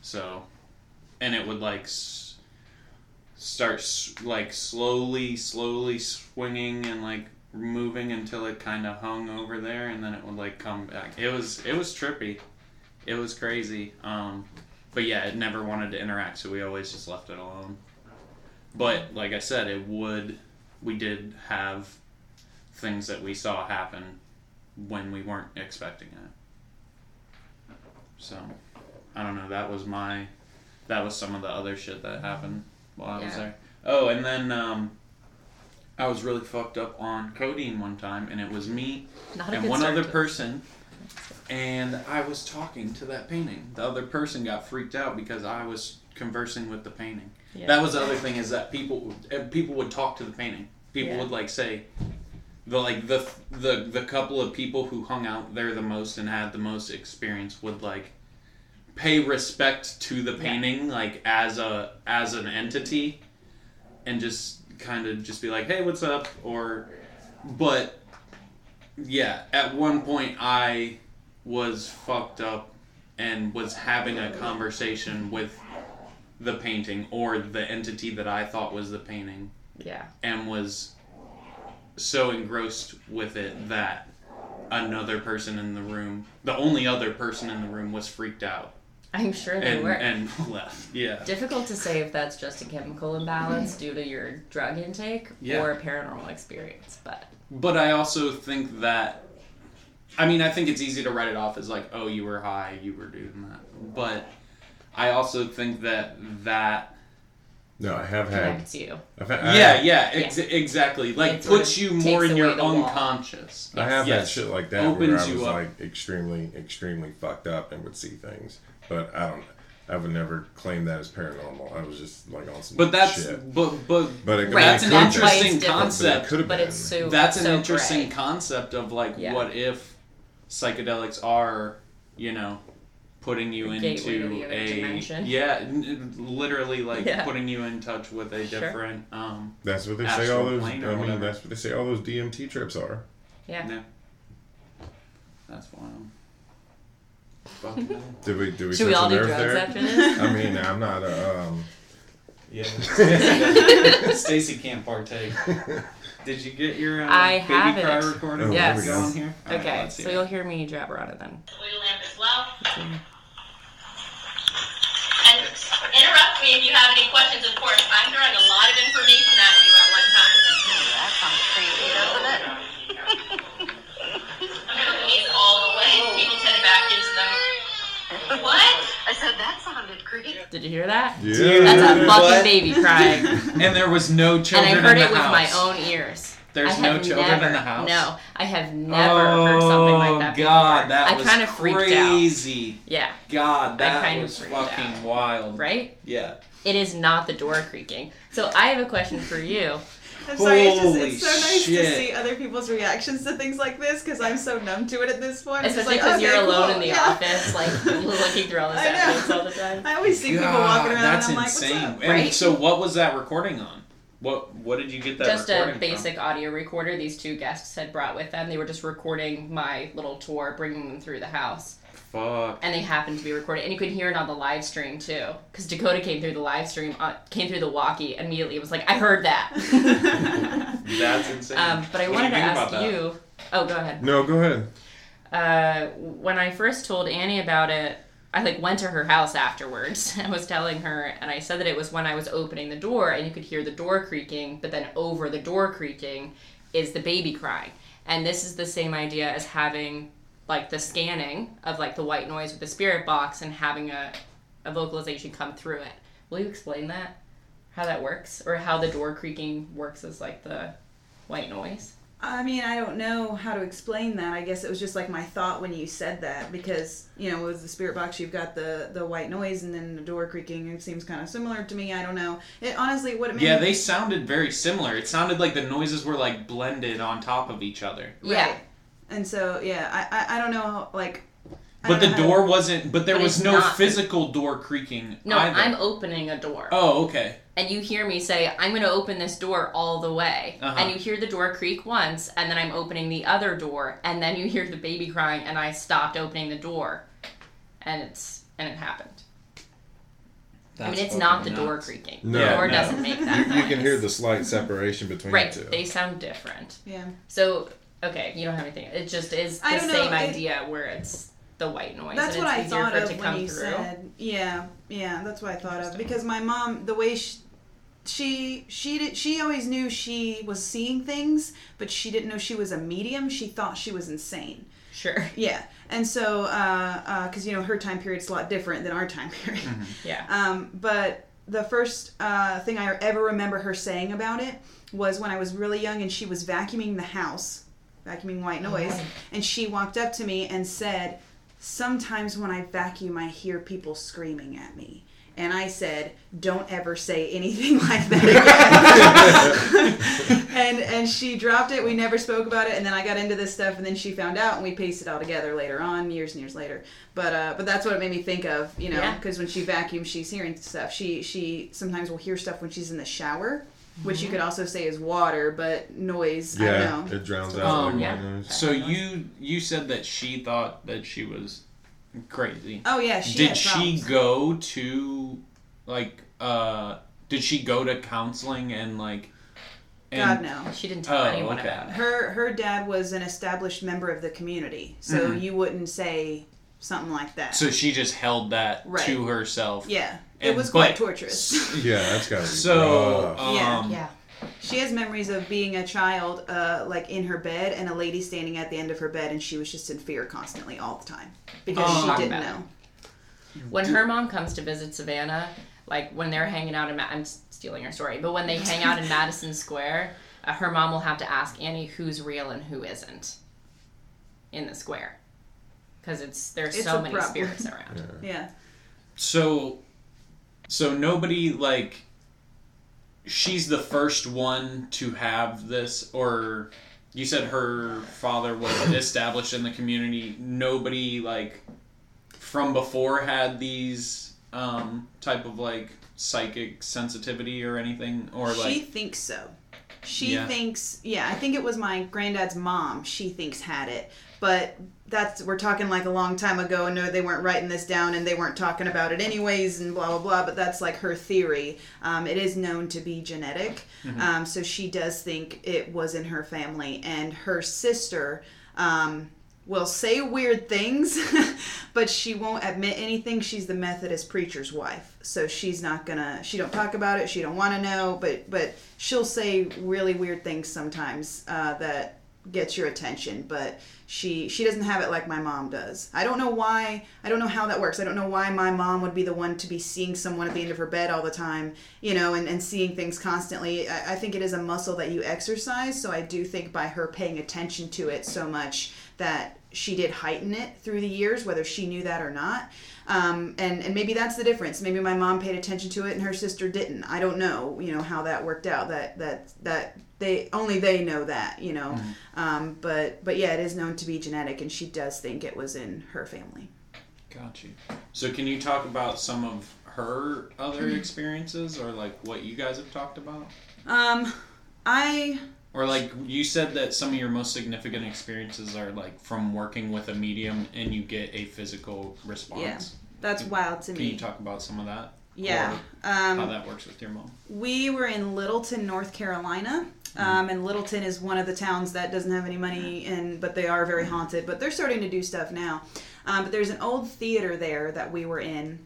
So, and it would like s- start s- like slowly, slowly swinging and like moving until it kind of hung over there and then it would like come back. It was, it was trippy. It was crazy. Um, but yeah, it never wanted to interact, so we always just left it alone. But like I said, it would. We did have things that we saw happen when we weren't expecting it. So I don't know. That was my. That was some of the other shit that happened while I was Yeah. there. Oh, and then um, I was really fucked up on codeine one time, and it was me not and one other person and I was talking to that painting. The other person got freaked out because I was conversing with the painting. Yeah. That was the other thing is that people people would talk to the painting. People Yeah. would like say the like the the the couple of people who hung out there the most and had the most experience would like pay respect to the Yeah. painting like as a as an entity and just kind of just be like hey what's up or but yeah at one point i was fucked up and was having a conversation with the painting or the entity that i thought was the painting Yeah. and was so engrossed with it that another person in the room the only other person in the room was freaked out I'm sure they and were. and *laughs* left yeah Difficult to say if that's just a chemical imbalance due to your drug intake Yeah. or a paranormal experience, but But I also think that, I mean, I think it's easy to write it off as like, oh, you were high, you were doing that. But I also think that that, No, I have had. you. I've had I yeah, have- yeah, ex- exactly. Like It puts you more in your away the wall. unconscious. I have Yes. had shit like that where Opens I you was up. like extremely, extremely fucked up and would see things. But I don't. I would never claim that as paranormal. I was just like on some But that's shit. but but But it, Right, that's it an that's why interesting concept. could have But been. it's so That's an so interesting gray. concept of like Yeah. what if psychedelics are, you know, putting you A into the a dimension. *laughs* yeah, n- n- literally like Yeah. putting you in touch with a Sure. different um That's what they say. All those. I mean, whatever. that's what they say. All those DMT trips are. Yeah. yeah. That's wild. Fucking hell. Did we? Did we? Should we all do drugs there? after this? I mean, I'm not a. Um, Yeah. *laughs* Stacy can't partake. Did you get your uh, I baby have cry it. recording Oh, Yes. going here? Okay, let's so hear you'll hear me jabber on it then. oil lamp as well. And interrupt me if you have any questions, of course. I'm throwing a lot of information at you at one time. That sounds creepy, doesn't it? *laughs* I'm going to lean all the way. Oh. You can send it back into them. What? I said that sounded creepy. Did you hear that? yeah. That's a fucking what? baby crying. *laughs* And there was no children. and I heard in it the with my own ears. There's no children never, in the house. No, I have never heard something like that Oh, God, that I was kind of freaked out. crazy. Yeah, God, that kind of was freaked fucking out. wild. right? Yeah. It is not the door creaking. So I have a question for you. *laughs* I'm sorry, it's, just, it's so nice shit. to see other people's reactions to things like this because I'm so numb to it at this point. I'm just Especially like, because you're okay, alone cool, in the yeah. office, like *laughs* looking through all this I evidence all the time. I always see people walking around that's and I'm insane. like, what's up? And Right? so, what was that recording on? What What did you get that just a recording from? basic audio recorder these two guests had brought with them. They were just recording my little tour, bringing them through the house. Fuck. and they happened to be recorded and you could hear it on the live stream too because dakota came through the live stream uh, came through the walkie immediately it was like i heard that *laughs* That's insane. um, but i What wanted to ask you oh go ahead No, go ahead. uh, when i first told annie about it i like went to her house afterwards *laughs* and was telling her and i said that it was when i was opening the door and you could hear the door creaking but then over the door creaking is the baby crying. And this is the same idea as having like the scanning of like the white noise with the spirit box and having a, a vocalization come through it. Will you explain that? How that works? Or how the door creaking works as like the white noise I mean, I don't know how to explain that. I guess it was just like my thought when you said that because you know, with the spirit box, you've got the the white noise and then the door creaking. It seems kind of similar to me. I don't know. It honestly, what it made Yeah, me- they sounded very similar. It sounded like the noises were like blended on top of each other. yeah Right. And so yeah, I I, I don't know like. I But the know how- door wasn't. But there But was no not- physical door creaking. no either. i'm opening a door Oh, okay. and you hear me say, I'm going to open this door all the way. Uh-huh. And you hear the door creak once, and then I'm opening the other door, and then you hear the baby crying, and I stopped opening the door. And it's and it happened. I mean, it's not the door creaking. No, the door no. doesn't make You, that you can hear the slight separation between right. the two. They sound different. Yeah. So okay, you don't have anything. It just is the I don't know, same it- idea where it's the white noise. That's and what it's I easier thought for it of to when come you through. said. Yeah, yeah, that's what I thought of because my mom, the way she, she she did she always knew she was seeing things, but she didn't know she was a medium. She thought she was insane. Sure. *laughs* Yeah, and so because you know her time period's a lot different than our time period. Yeah. Um, but the first uh, thing I ever remember her saying about it was when I was really young and she was vacuuming the house, vacuuming white noise, right. and she walked up to me and said, Sometimes when I vacuum, I hear people screaming at me. And I said, "Don't ever say anything *laughs* like that again." *laughs* and and she dropped it. We never spoke about it. And then I got into this stuff, and then she found out, and we pieced it all together later on, years and years later. But uh, but that's what it made me think of, you know, Yeah. because when she vacuums, she's hearing stuff. She she sometimes will hear stuff when she's in the shower, which you could also say is water, but noise. I yeah, don't know. it drowns out Um, the yeah. white. So you you said that she thought that she was crazy. Oh yeah, she did she problems. go to like uh did she go to counseling and like God no. She didn't tell Oh, anyone okay. about it. Her her dad was an established member of the community, so Mhm. you wouldn't say something like that. so she just held that Right. to herself. yeah, it was quite but- torturous. *laughs* yeah, that's gotta be So um Yeah. Yeah. she has memories of being a child, uh, like in her bed, and a lady standing at the end of her bed, and she was just in fear constantly all the time because Oh. she didn't About know. When her mom comes to visit Savannah, like when they're hanging out in, Ma- I'm stealing her story, but when they hang out in *laughs* Madison Square, uh, her mom will have to ask Annie who's real and who isn't in the square, because it's there's It's so many problem. spirits around. *laughs* Yeah. so so nobody like she's the first one to have this or you said her father was *coughs* established in the community nobody like from before had these um type of like psychic sensitivity or anything or like she thinks so. She Yeah. thinks, yeah, I think it was my granddad's mom. She thinks had it, but that's we're talking like a long time ago, and no, they weren't writing this down, and they weren't talking about it anyways, and blah blah blah. But that's like her theory. Um, it is known to be genetic, um, so she does think it was in her family, and her sister. Um, will say weird things, *laughs* but she won't admit anything. She's the Methodist preacher's wife, so she's not gonna. She don't talk about it. She don't want to know, but but she'll say really weird things sometimes uh, that gets your attention. But she she doesn't have it like my mom does. I don't know why. I don't know how that works. I don't know why my mom would be the one to be seeing someone at the end of her bed all the time, you know, and, and seeing things constantly. I, I think it is a muscle that you exercise. So I do think by her paying attention to it so much that she did heighten it through the years, whether she knew that or not. Um, and, and maybe that's the difference. Maybe my mom paid attention to it and her sister didn't. I don't know, you know, how that worked out. That that that they only they know that, you know. Um, but but yeah, it is known to be genetic, and she does think it was in her family. Got you. So can you talk about some of her other experiences or like what you guys have talked about? Um, I Or like you said that some of your most significant experiences are like from working with a medium and you get a physical response. Yeah, that's wild to Can me. Can you talk about some of that? yeah. Or how Um, that works with your mom? we were in Littleton, North Carolina. Um, and Littleton is one of the towns that doesn't have any money, and but they are very haunted. But they're starting to do stuff now. Um, but there's an old theater there that we were in,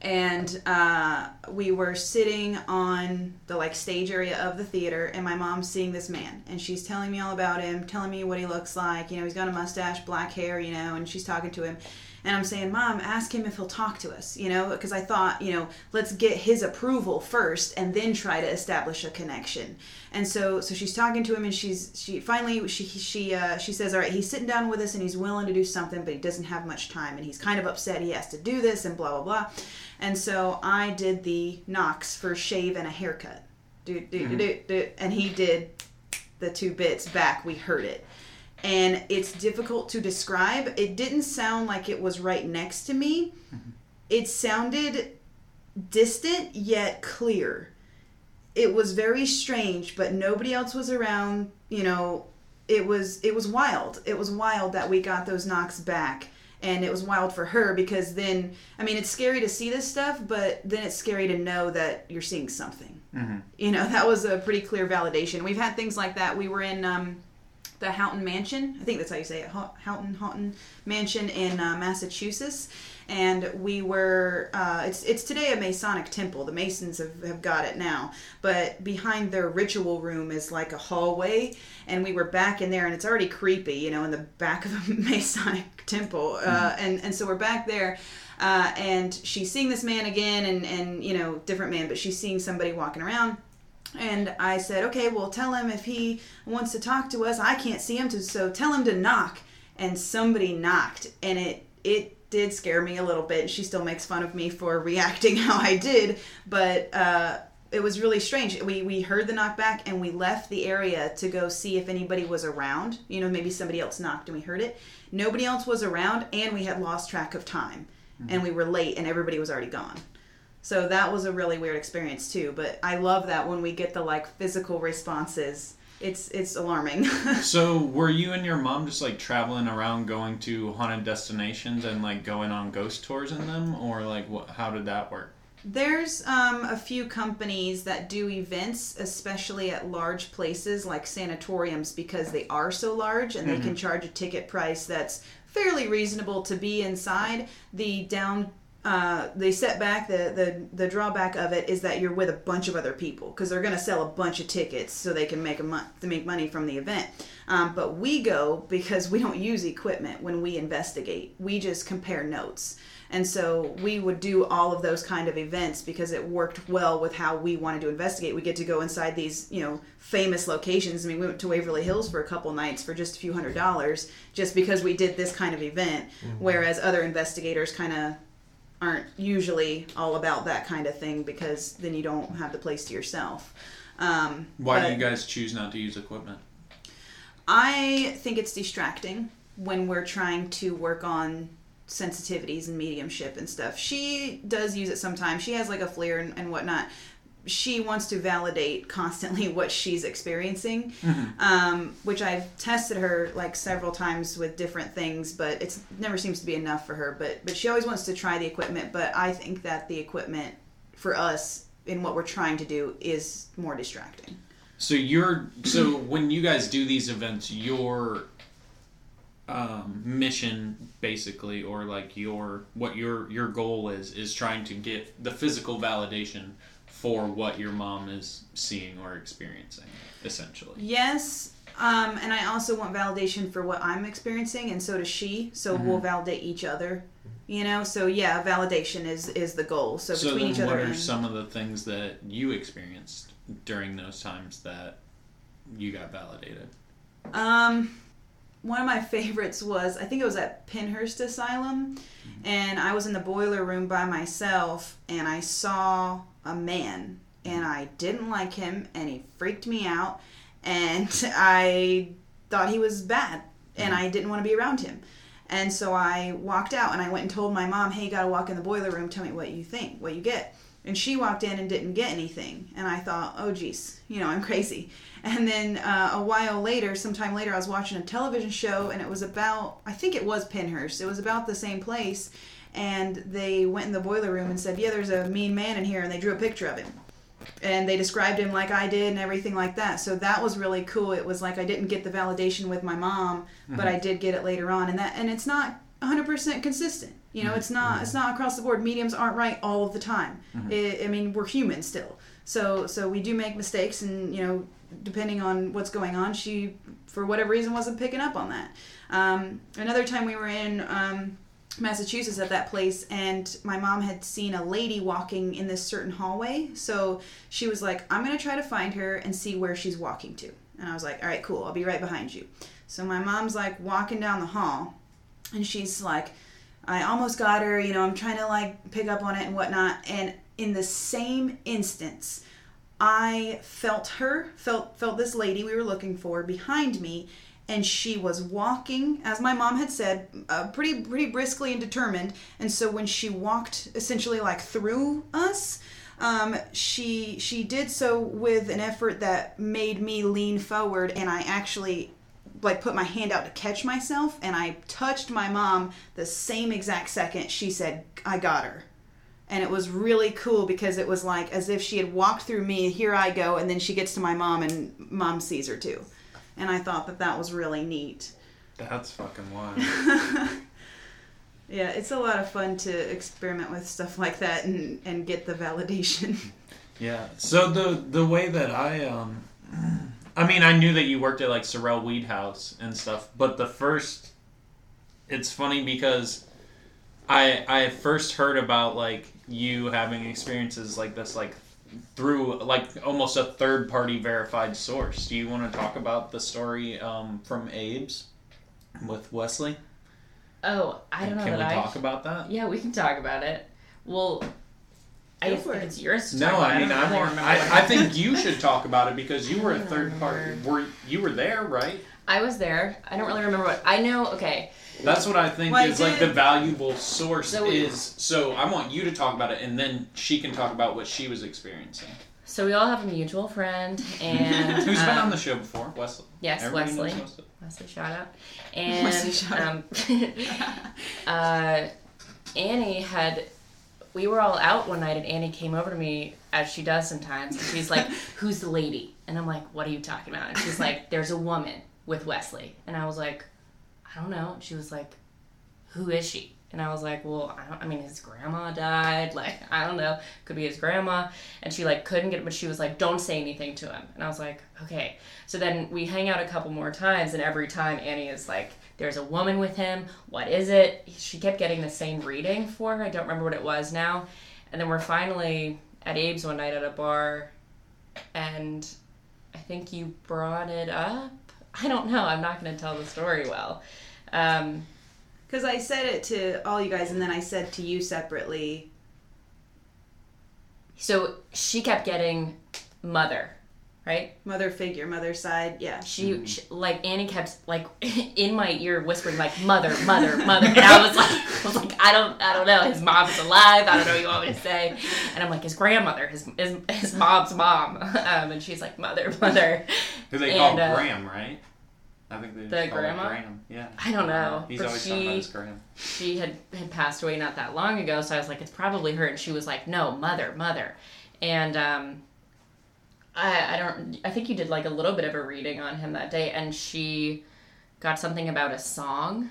and uh, we were sitting on the like stage area of the theater, and my mom's seeing this man, and she's telling me all about him, telling me what he looks like. You know, he's got a mustache, black hair, you know, and she's talking to him. And I'm saying, Mom, ask him if he'll talk to us, you know, because I thought, you know, let's get his approval first and then try to establish a connection. And so, so she's talking to him, and she's she finally she she uh, she says, all right, he's sitting down with us, and he's willing to do something, but he doesn't have much time, and he's kind of upset he has to do this, and blah blah blah. And so I did the knocks for shave and a haircut, do do do do, do, and he did the two bits back. We heard it and it's difficult to describe. It didn't sound like it was right next to me. It sounded distant yet clear. It was very strange, but nobody else was around, you know, it was it was wild. It was wild that we got those knocks back. And it was wild for her because then I mean it's scary to see this stuff, but then it's scary to know that you're seeing something. You know, that was a pretty clear validation. We've had things like that. We were in um the Houghton Mansion. I think that's how you say it. Hou- Houghton Houghton Mansion in uh, Massachusetts, and we were. Uh, it's it's today a Masonic temple. The Masons have, have got it now, but behind their ritual room is like a hallway, and we were back in there, and it's already creepy, you know, in the back of a *laughs* Masonic temple, uh, and and so we're back there. Uh, and she's seeing this man again, and, and you know, different man, but she's seeing somebody walking around. And I said, okay, well, tell him if he wants to talk to us. I can't see him, to, so tell him to knock. And somebody knocked, and it it did scare me a little bit. And she still makes fun of me for *laughs* reacting how I did, but uh, it was really strange. We we heard the knock back, and we left the area to go see if anybody was around. You know, maybe somebody else knocked, and we heard it. Nobody else was around, and we had lost track of time, and we were late, and everybody was already gone. So that was a really weird experience too. But I love that when we get the like physical responses, it's it's alarming. *laughs* So were you and your mom just like traveling around going to haunted destinations and like going on ghost tours in them or like what how did that work? There's um, a few companies that do events, especially at large places like sanatoriums, because they are so large and they can charge a ticket price that's fairly reasonable to be inside. The down, uh, the setback, the, the the drawback of it is that you're with a bunch of other people because they're going to sell a bunch of tickets so they can make a mon- to make money from the event. Um, but we go because we don't use equipment when we investigate. We just compare notes. And so we would do all of those kind of events because it worked well with how we wanted to investigate. We get to go inside these, you know, famous locations. I mean, we went to Waverly Hills for a couple nights for just a few hundred dollars just because we did this kind of event. Whereas other investigators kind of aren't usually all about that kind of thing because then you don't have the place to yourself. Um, Why do you guys choose not to use equipment? I think it's distracting when we're trying to work on sensitivities and mediumship and stuff. She does use it sometimes. She has like a flare and, and whatnot. She wants to validate constantly *laughs* what she's experiencing, um, which I've tested her like several times with different things, but it's never seems to be enough for her. But but she always wants to try the equipment. But I think that the equipment for us in what we're trying to do is more distracting. So you're so when you guys do these events, your um, mission basically, or like your what your your goal is, is trying to get the physical validation for what your mom is seeing or experiencing, essentially. Yes, um, and I also want validation for what I'm experiencing, and so does she. So we'll validate each other. You know, so yeah, validation is is the goal. So, So between then, each what other are and some of the things that you experienced during those times that you got validated? um, one of my *laughs* favorites was I think it was at Pennhurst Asylum, and I was in the boiler room by myself, and I saw a man, and I didn't like him, and he freaked me out, and *laughs* I thought he was bad, and I didn't want to be around him. And so I walked out and I went and told my mom, hey, you gotta walk in the boiler room, tell me what you think, what you get. And she walked in and didn't get anything. And I thought, oh, geez, you know, I'm *laughs* crazy. And then uh, a while later, sometime later, I was watching a television show and it was about, I think it was Pennhurst. It was about the same place. And they went in the boiler room and said, yeah, there's a mean man in here. And they drew a picture of him and they described him like I did and everything like that. So that was really cool. It was like I didn't get the validation with my mom, but I did get it later on, and that and it's not 100% consistent. You know, it's not it's not across the board. Mediums aren't right all of the time. I I mean, we're human still. So so we do make mistakes, and you know, depending on what's going on, she for whatever reason wasn't picking up on that. Um, another time we were in. Um, Massachusetts at that place, and my mom had seen a lady walking in this certain hallway. So she was like, I'm going to try to find her and see where she's walking to. And I was like, All right, cool, I'll be right behind you. So my mom's like walking down the hall, and she's like, I almost got her, you know, I'm trying to like pick up on it and whatnot. And in the same instance, I felt her, felt felt this lady we were looking for behind me, and she was walking, as my mom had said, uh, pretty pretty briskly and determined. And so when she walked essentially like through us, um, she she did so with an effort that made me lean forward, and I actually like put my hand out to catch myself, and I touched my mom the same exact second she said, "I got her." and it was really cool because it was like as if she had walked through me here i go and then she gets to my mom and mom sees her too and i thought that that was really neat That's fucking wild. *laughs* yeah it's a lot of fun to experiment with stuff like that and, and get the validation *laughs* Yeah. So the the way that I um *clears throat* I mean I knew that you worked at like Sorrel Weed House and stuff, but the first it's funny because I I first heard about like you having experiences like this like through like almost a third party verified source. Do you want to talk about the story um, from Abe's with Wesley? Oh, I don't know Can that we I. talk about that? Yeah, we can talk about it. Well, I Go guess it. it's yours. To No, talk about, I mean don't I really want. I, I think you should talk about it because you were a *laughs* I don't third party. Were you were there, right? I was there. I don't really remember what I know. Okay, That's what I think Well, I is like the valuable source So we- is. So I want you to talk about it, and then she can talk about what she was experiencing. so we all have a mutual friend, and *laughs* Who's been um, on the show before? Wesley. Yes, Everybody Wesley. Wesley. Wesley, shout out. *laughs* And Wesley, shout out. um, *laughs* uh, Annie had. We were all out one night, and Annie came over to me as she does sometimes. And she's like, "Who's the lady?" And I'm like, "What are you talking about?" And she's like, "There's a woman with Wesley." And I was like, "I don't know." She was like, "Who is she?" And I was like, "Well, I don't. I mean, his grandma died. *laughs* Like, I don't know. Could be his grandma." And she like couldn't get it, but she was like, "Don't say anything to him." And I was like, "Okay." So then we hang out a couple more times, and every time Annie is like, "There's a woman with him. What is it?" She kept getting the same reading for her. I don't remember what it was now. And then we're finally at Abe's one night at a bar, and I think you brought it up. I don't know. I'm not going to tell the story well. Um, Because I said it to all you guys, and then I said to you separately. So she kept getting mother, right? Mother figure, mother side, yeah. She, she like Annie kept like *laughs* in my ear whispering like mother, mother, mother, and I was like, *laughs* I was like, I don't, I don't know. His mom is alive. I don't know what you want me to say. And I'm like, his grandmother, his his, his mom's mom, *laughs* um, and she's like mother, mother. Who they call And, uh, Graham, right? I think they The just call it grandma? Graham. Yeah. I don't know, He's but always talking about his Graham. she had had passed away not that long ago, so I was like, it's probably her, and she was like, no, mother, mother, and um, I I don't, I think you did like a little bit of a reading on him that day, and she got something about a song.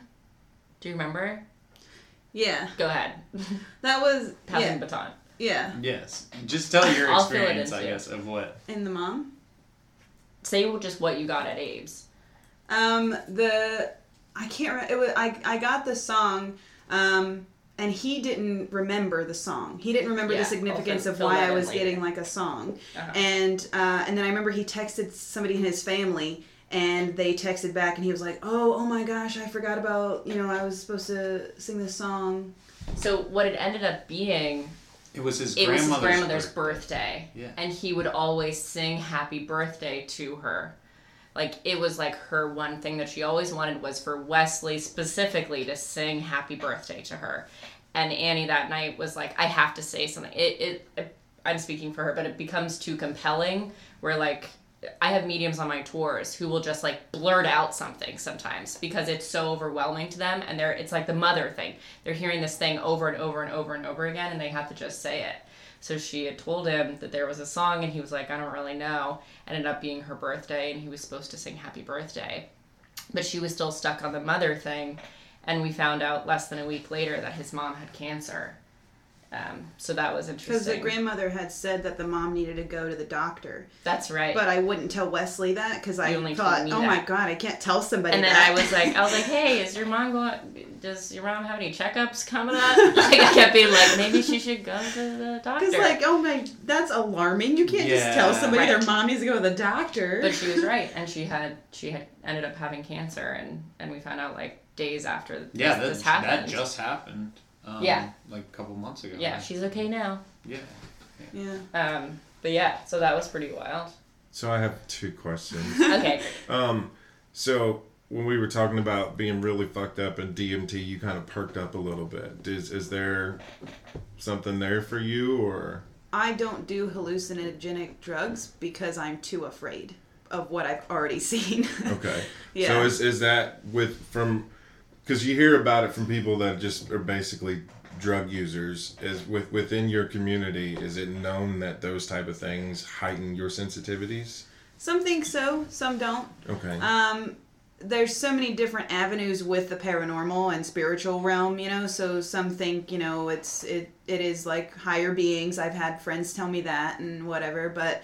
Do you remember? Yeah. Go ahead, *laughs* That was, passing yeah. baton. Yeah. Yes. Just tell your I'll fill it experience, I guess, of what. In the mom. Say just what you got at Abe's. Um, the I can't remember. It was I. I got the song, um, and he didn't remember the song. He didn't remember Yeah, the significance I'll of why I was later. getting like a song. Uh-huh. And uh, and then I remember he texted somebody in his family, and they texted back, and he was like, "Oh, oh my gosh, I forgot about you know I was supposed to sing this song." So what it ended up being It was his it was grandmother's his grandmother's birthday. birthday. Yeah. And he would always sing happy birthday to her. Like it was like her one thing that she always wanted was for Wesley specifically to sing happy birthday to her. And Annie that night was like, I have to say something. It, it I'm speaking for her, but it becomes too compelling where like I have mediums on my tours who will just like blurt out something sometimes because it's so overwhelming to them and they're it's like the mother thing. They're hearing this thing over and over and over and over again and they have to just say it. So she had told him that there was a song and he was like, I don't really know. Ended up being her birthday and he was supposed to sing happy birthday. But she was still stuck on the mother thing and we found out less than a week later that his mom had cancer. Um, so that was interesting. Because the grandmother had said that the mom needed to go to the doctor, That's right. but I wouldn't tell Wesley that because I only thought, "Oh that." my god, I can't tell somebody." and then that. I was like, I was like, hey, is your mom going? Does your mom have any checkups coming up? *laughs* Like I kept being like, maybe she should go to the doctor. Because like, oh my, that's alarming. You can't just tell Yeah. somebody their mom needs to go to the doctor. but she was right, and she had she had ended up having cancer, and and we found out like days after Yeah, that, this happened. that just happened. Um, Yeah. Like a couple months ago. yeah, she's okay now. Yeah. yeah. Um, but yeah, so that was pretty wild. So I have two questions. *laughs* Okay, Um, so when we were talking about being really fucked up in DMT, you kind of perked up a little bit. Is is there something there for you, or I don't do hallucinogenic drugs because I'm too afraid of what I've already *laughs* seen. okay? Yeah. So is is that with from? Because you hear about it from people that just are basically drug users. Is with within your community, is it known that those type of things heighten your sensitivities? some think so, some don't. Okay. Um, there's so many different avenues with the paranormal and spiritual realm, you know. So some think, you know, it's it it is like higher beings. I've had friends tell me that and whatever, but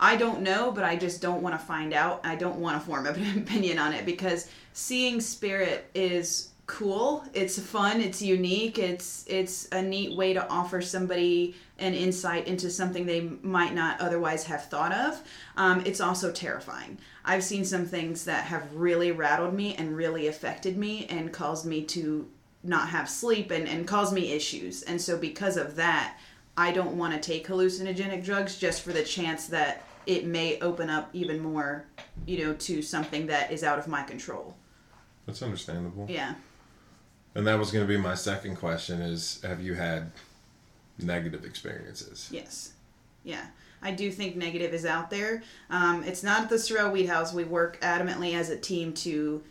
I don't know. But I just don't want to find out. I don't want to form an *laughs* opinion on it because seeing spirit is cool. It's fun. It's unique. It's it's a neat way to offer somebody an insight into something they might not otherwise have thought of. Um, it's also terrifying. I've seen some things that have really rattled me and really affected me and caused me to not have sleep and, and caused me issues. And so because of that, I don't want to take hallucinogenic drugs just for the chance that it may open up even more, you know, to something that is out of my control. That's understandable. Yeah. And that was going to be my second question: Is have you had negative experiences? Yes. Yeah. I do think negative is out there. Um, it's not at the Sorrel Weed House. We work adamantly as a team to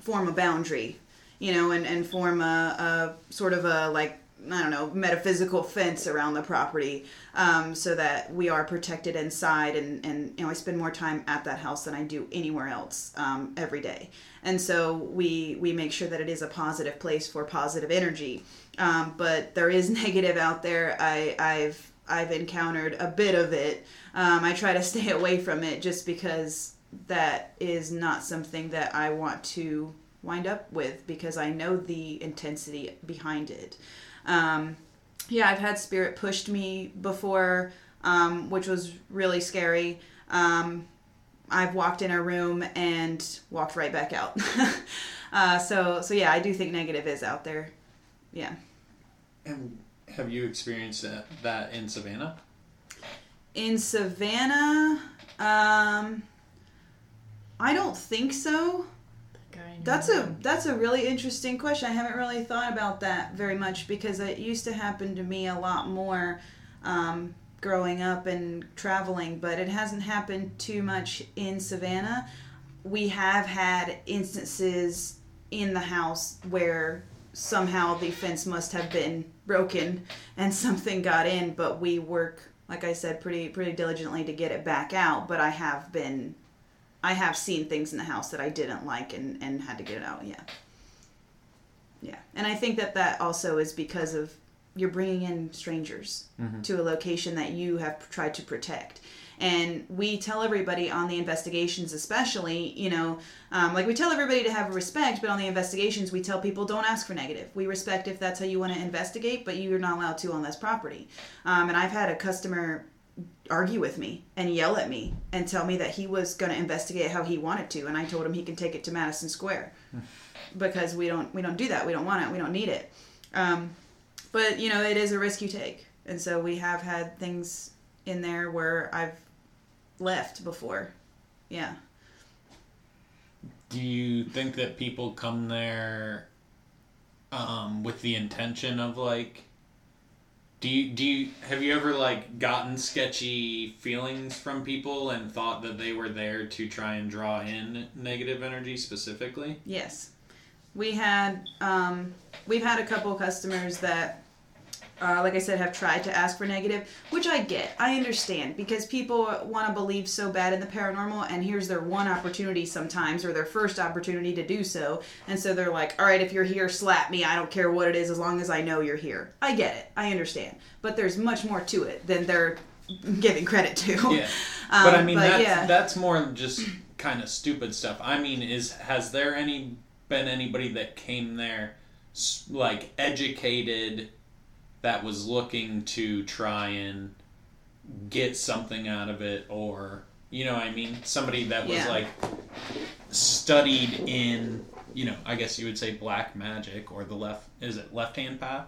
form a boundary, you know, and, and form a, a sort of a, like, I don't know, metaphysical fence around the property um, so that we are protected inside. And, and, you know, I spend more time at that house than I do anywhere else um, every day. And so we, we make sure that it is a positive place for positive energy. Um, but there is *laughs* negative out there. I, I've I've encountered a bit of it. Um, I try to stay *laughs* away from it just because that is not something that I want to wind up with because I know the intensity behind it. Um, yeah, I've had spirit pushed me before, um, which was really scary. Um, I've walked in a room and walked right back out. *laughs* uh, so so yeah, I do think negative is out there. Yeah. And have you experienced that, that in Savannah? In Savannah, um, I don't think so. That's a that's a really interesting question. I haven't really thought about that very much because it used to happen to me a lot more um, growing up and traveling, but it hasn't happened too much in Savannah. We have had instances in the house where somehow the fence must have been broken and *laughs* something got in, but we work, like I said, pretty pretty diligently to get it back out. But I have been I have seen things in the house that I didn't like and, and had to get it out. Yeah. Yeah. And I think that that also is because of you're bringing in strangers to a location that you have tried to protect. And we tell everybody on the investigations, especially, you know, um, like we tell everybody to have respect, but on the investigations, we tell people don't ask for negative. We respect if that's how you want to investigate, but you're not allowed to on this property. Um, and I've had a customer argue with me and yell at me and tell me that he was going to investigate how he wanted to and i told him he can take it to madison square. *laughs* Because we don't we don't do that. We don't want it. We don't need it. Um, but you know it is a risk you take. And so we have had things in there where i've left before. Yeah. Do you think that people come there um, with the intention of like? Do you do you have you ever like gotten sketchy feelings from people and thought that they were there to try and draw in negative energy specifically? Yes, we had um, we've had a couple customers that, uh, like I said, have tried to ask for negative, which I get. I understand because people want to believe so bad in the paranormal, and here's their one opportunity sometimes, or their first opportunity to do so, and so they're like, "All right, if you're here, slap me. I don't care what it is, as long as I know you're here." I get it. I understand, but there's much more to it than they're *laughs* giving credit to. Yeah. *laughs* Um, but I mean that's yeah. that's more just kind of stupid stuff. I mean, is has there any been anybody that came there like educated that was looking to try and get something out of it or you know what I mean somebody that was Yeah. like studied in you know I guess you would say black magic or the left is it left hand path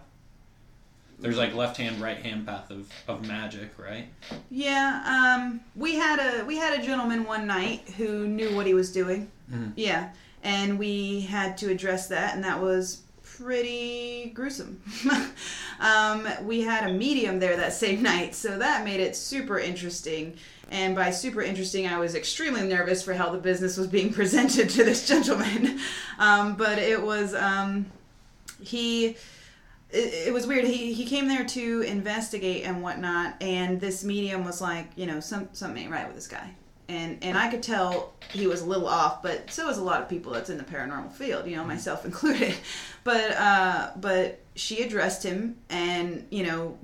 there's like left hand right hand path of, of magic right Yeah, um, we had a we had a gentleman one night who knew what he was doing. Mhm. Yeah, and we had to address that, and that was pretty gruesome. *laughs* um, we had a medium there that same *laughs* night, so that made it super interesting. And by super interesting, I was extremely nervous for how the business was being *laughs* presented to this gentleman. Um, but it was um, he it, it was weird. He he came there to investigate and whatnot, and this medium was like, you know, some something ain't right with this guy, and and I could tell he was a little off, but so is a lot of people that's in the paranormal field, you know, myself *laughs* included. But uh, but she addressed him, and you know,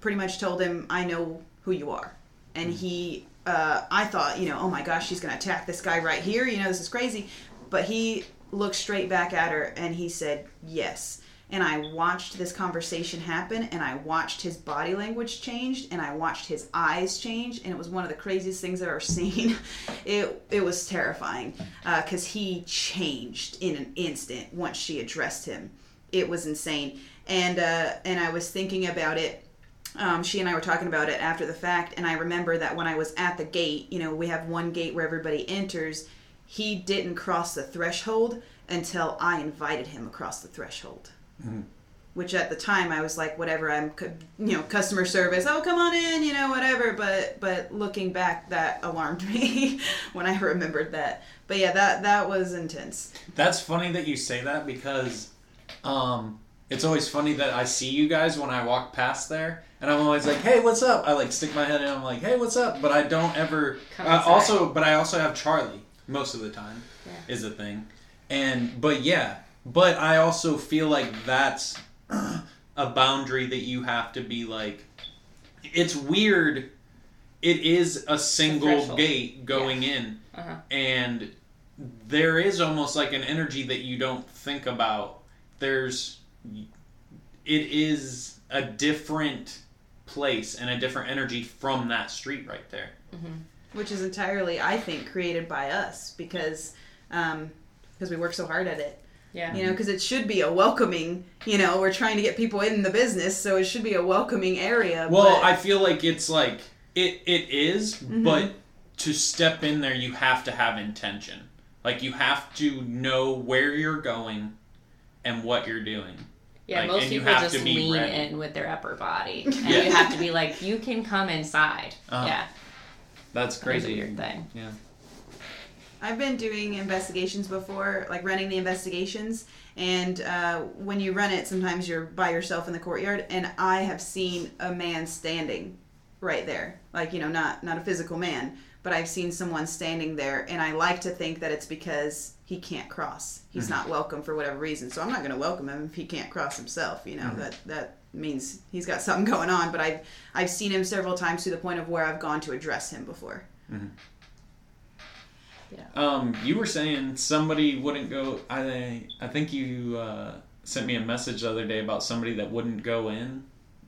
pretty much told him, I know who you are, and he. Uh, I thought, you know, oh my gosh, she's gonna attack this guy right here. You know, this is crazy. But he looked straight back at her and he said, yes and I watched this conversation happen and I watched his body language change and I watched his eyes change and it was one of the craziest things I've ever seen. *laughs* It it was terrifying because he changed in an instant once she addressed him. It was insane and uh, and I was thinking about it. Um, she and I were talking about it after the fact, and I remember that when I was at the gate, you know, we have one gate where everybody enters. He didn't cross the threshold until I invited him across the threshold which at the time I was like, whatever, I'm, you know, customer service. Oh, come on in, you know, whatever. But but looking back, that alarmed *laughs* me when I remembered that. But yeah, that that was intense. That's funny that you say that because um, it's always funny that I see you guys when I walk past there, and I'm always like, "Hey, what's up?" I like stick my head in. I'm like, "Hey, what's up?" But I don't ever. Come Uh, also, but I also have Charlie most of the time. Yeah. Is a thing, and but yeah, but I also feel like that's a boundary that you have to be like. It's weird. It is a single threshold. gate going in Uh-huh. and there is almost like an energy that you don't think about there's it is a different place and a different energy from that street right there which is entirely, I think, created by us because um, because we work so hard at it. Yeah. You know, because it should be a welcoming. You know, we're trying to get people in the business, so it should be a welcoming area. Well, but- I feel like it's like it it is, Mm-hmm. but to step in there you have to have intention. Like you have to know where you're going and what you're doing. Yeah, Like, most and you people have just to be lean ready. in with their upper body, *laughs* and Yeah. you have to be like, you can come inside. Uh-huh. yeah, That's that's a crazy. weird thing. Yeah. I've been doing investigations before, like running the investigations, and uh, when you run it, sometimes you're by yourself in the courtyard, and I have seen a man standing right there, like you know, not not a physical man, but I've seen someone standing there, and I like to think that it's because he can't cross. He's mm-hmm. not welcome for whatever reason, so I'm not going to welcome him if he can't cross himself. You know mm-hmm. that that means he's got something *laughs* going on. But I've I've seen him several times to the point of where I've gone to address him before. Mm-hmm. Um, you were saying somebody wouldn't go. I I think you uh, sent me a message the other day about somebody that wouldn't go in,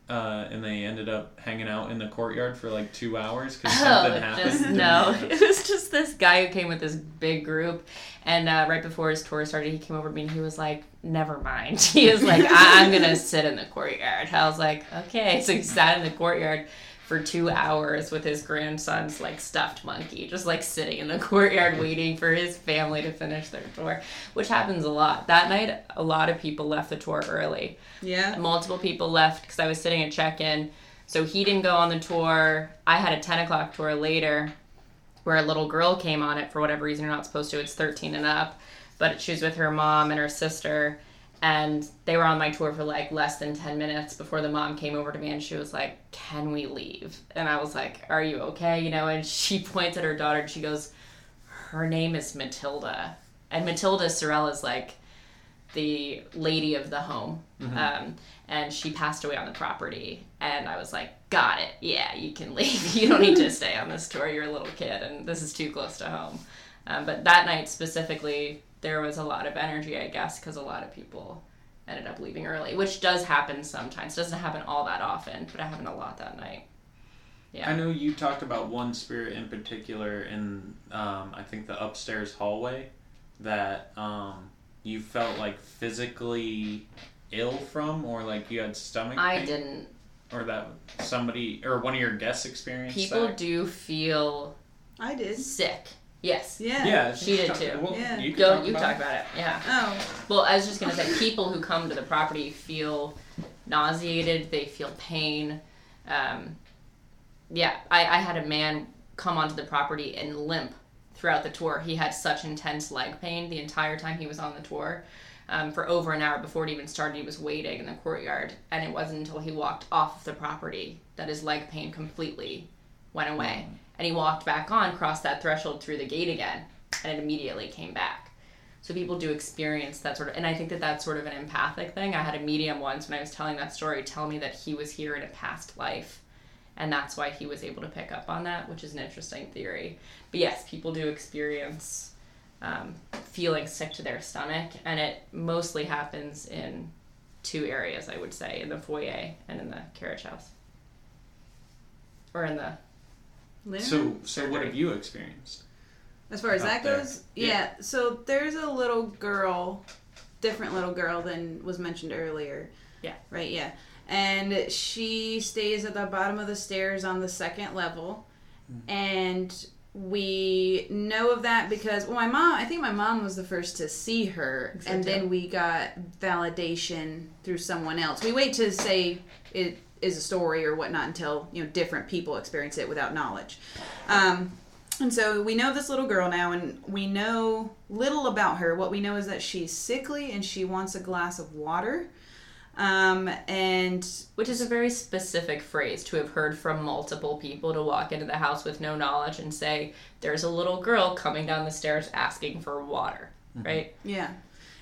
uh, and they ended up hanging out in the courtyard for like two hours because something Oh, happened. just no. *laughs* It was just this guy who came with this big group, and uh, right before his tour started, he came over to me and he was like, "Never mind." *laughs* He was like, "I'm gonna sit in the courtyard." I was like, "Okay." So he sat in the courtyard for two hours with his grandson's like stuffed monkey, just like sitting in the courtyard waiting for his family to finish their tour, which happens a lot. That night, a lot of people left the tour early Yeah. multiple people left because I was sitting at check in. So he didn't go on the tour. I had a 10 o'clock tour later where a little girl came on it for whatever reason you're not supposed to. It's 13 and up. But she was with her mom and her sister. And they were on my tour for like less than 10 minutes before the mom came over to me and she was like, Can we leave? And I was like, Are you okay? You know, and she *laughs* points at her daughter and she goes, Her name is Matilda. And Matilda Sorrel is like the lady of the home. Um, and she passed away on the property. And I was like, got it. Yeah, you can *laughs* leave. You don't need to stay on this tour. You're a little kid, and this is too close to home. Um, but that night specifically, there was a lot of energy, I guess, because a lot of people ended up leaving early, which does happen sometimes. Doesn't happen all that often, but it happened a lot that night. Yeah. I know you talked about one spirit in particular in um, I think the upstairs hallway that um, you felt like physically ill from, or like you had stomach I pain, didn't. or that somebody or one of your guests experienced People that. do feel I did. sick. Yes. Yeah. Yeah, She did talk- too. Well, Yeah. you can Go, talk you about talk it. about it. Yeah. Oh. Well, I was just gonna say, people who come to the property feel nauseated. They feel pain. Um, yeah, I, I had a man come onto the property and limp throughout the tour. He had such intense leg pain the entire time he was on the tour. Um, for over an hour before it even started, he was waiting in the courtyard, and it wasn't until he walked off of the property that his leg pain completely went away. And he walked back on, crossed that threshold through the gate again, and it immediately came back. So people do experience that sort of, and I think that that's sort of an empathic thing. I had a medium once when I was telling that story tell me that he was here in a past life, and that's why he was able to pick up on that, which is an interesting theory. But yes, people do experience um, feeling sick to their stomach, and it mostly happens in two areas, I would say, in the foyer and in the carriage house, or in the So, so what have you experienced? As far as that goes, Yeah. yeah. So there's a little girl, different little girl than was mentioned earlier. Yeah. Right. Yeah. And she stays at the bottom of the stairs on the second level, mm-hmm. and we know of that because well, my mom. I think my mom was the first to see her, So and then we got validation through someone else. We wait to say it is a story or whatnot until you know different people experience it without knowledge. Um, and so we know this little girl now, and we know little about her. What we know is that she's sickly and she wants a glass of water. Um, and Which is a very specific phrase to have heard from multiple people to walk into the house with no knowledge and say, There's a little girl coming down the stairs asking for water. Right? yeah,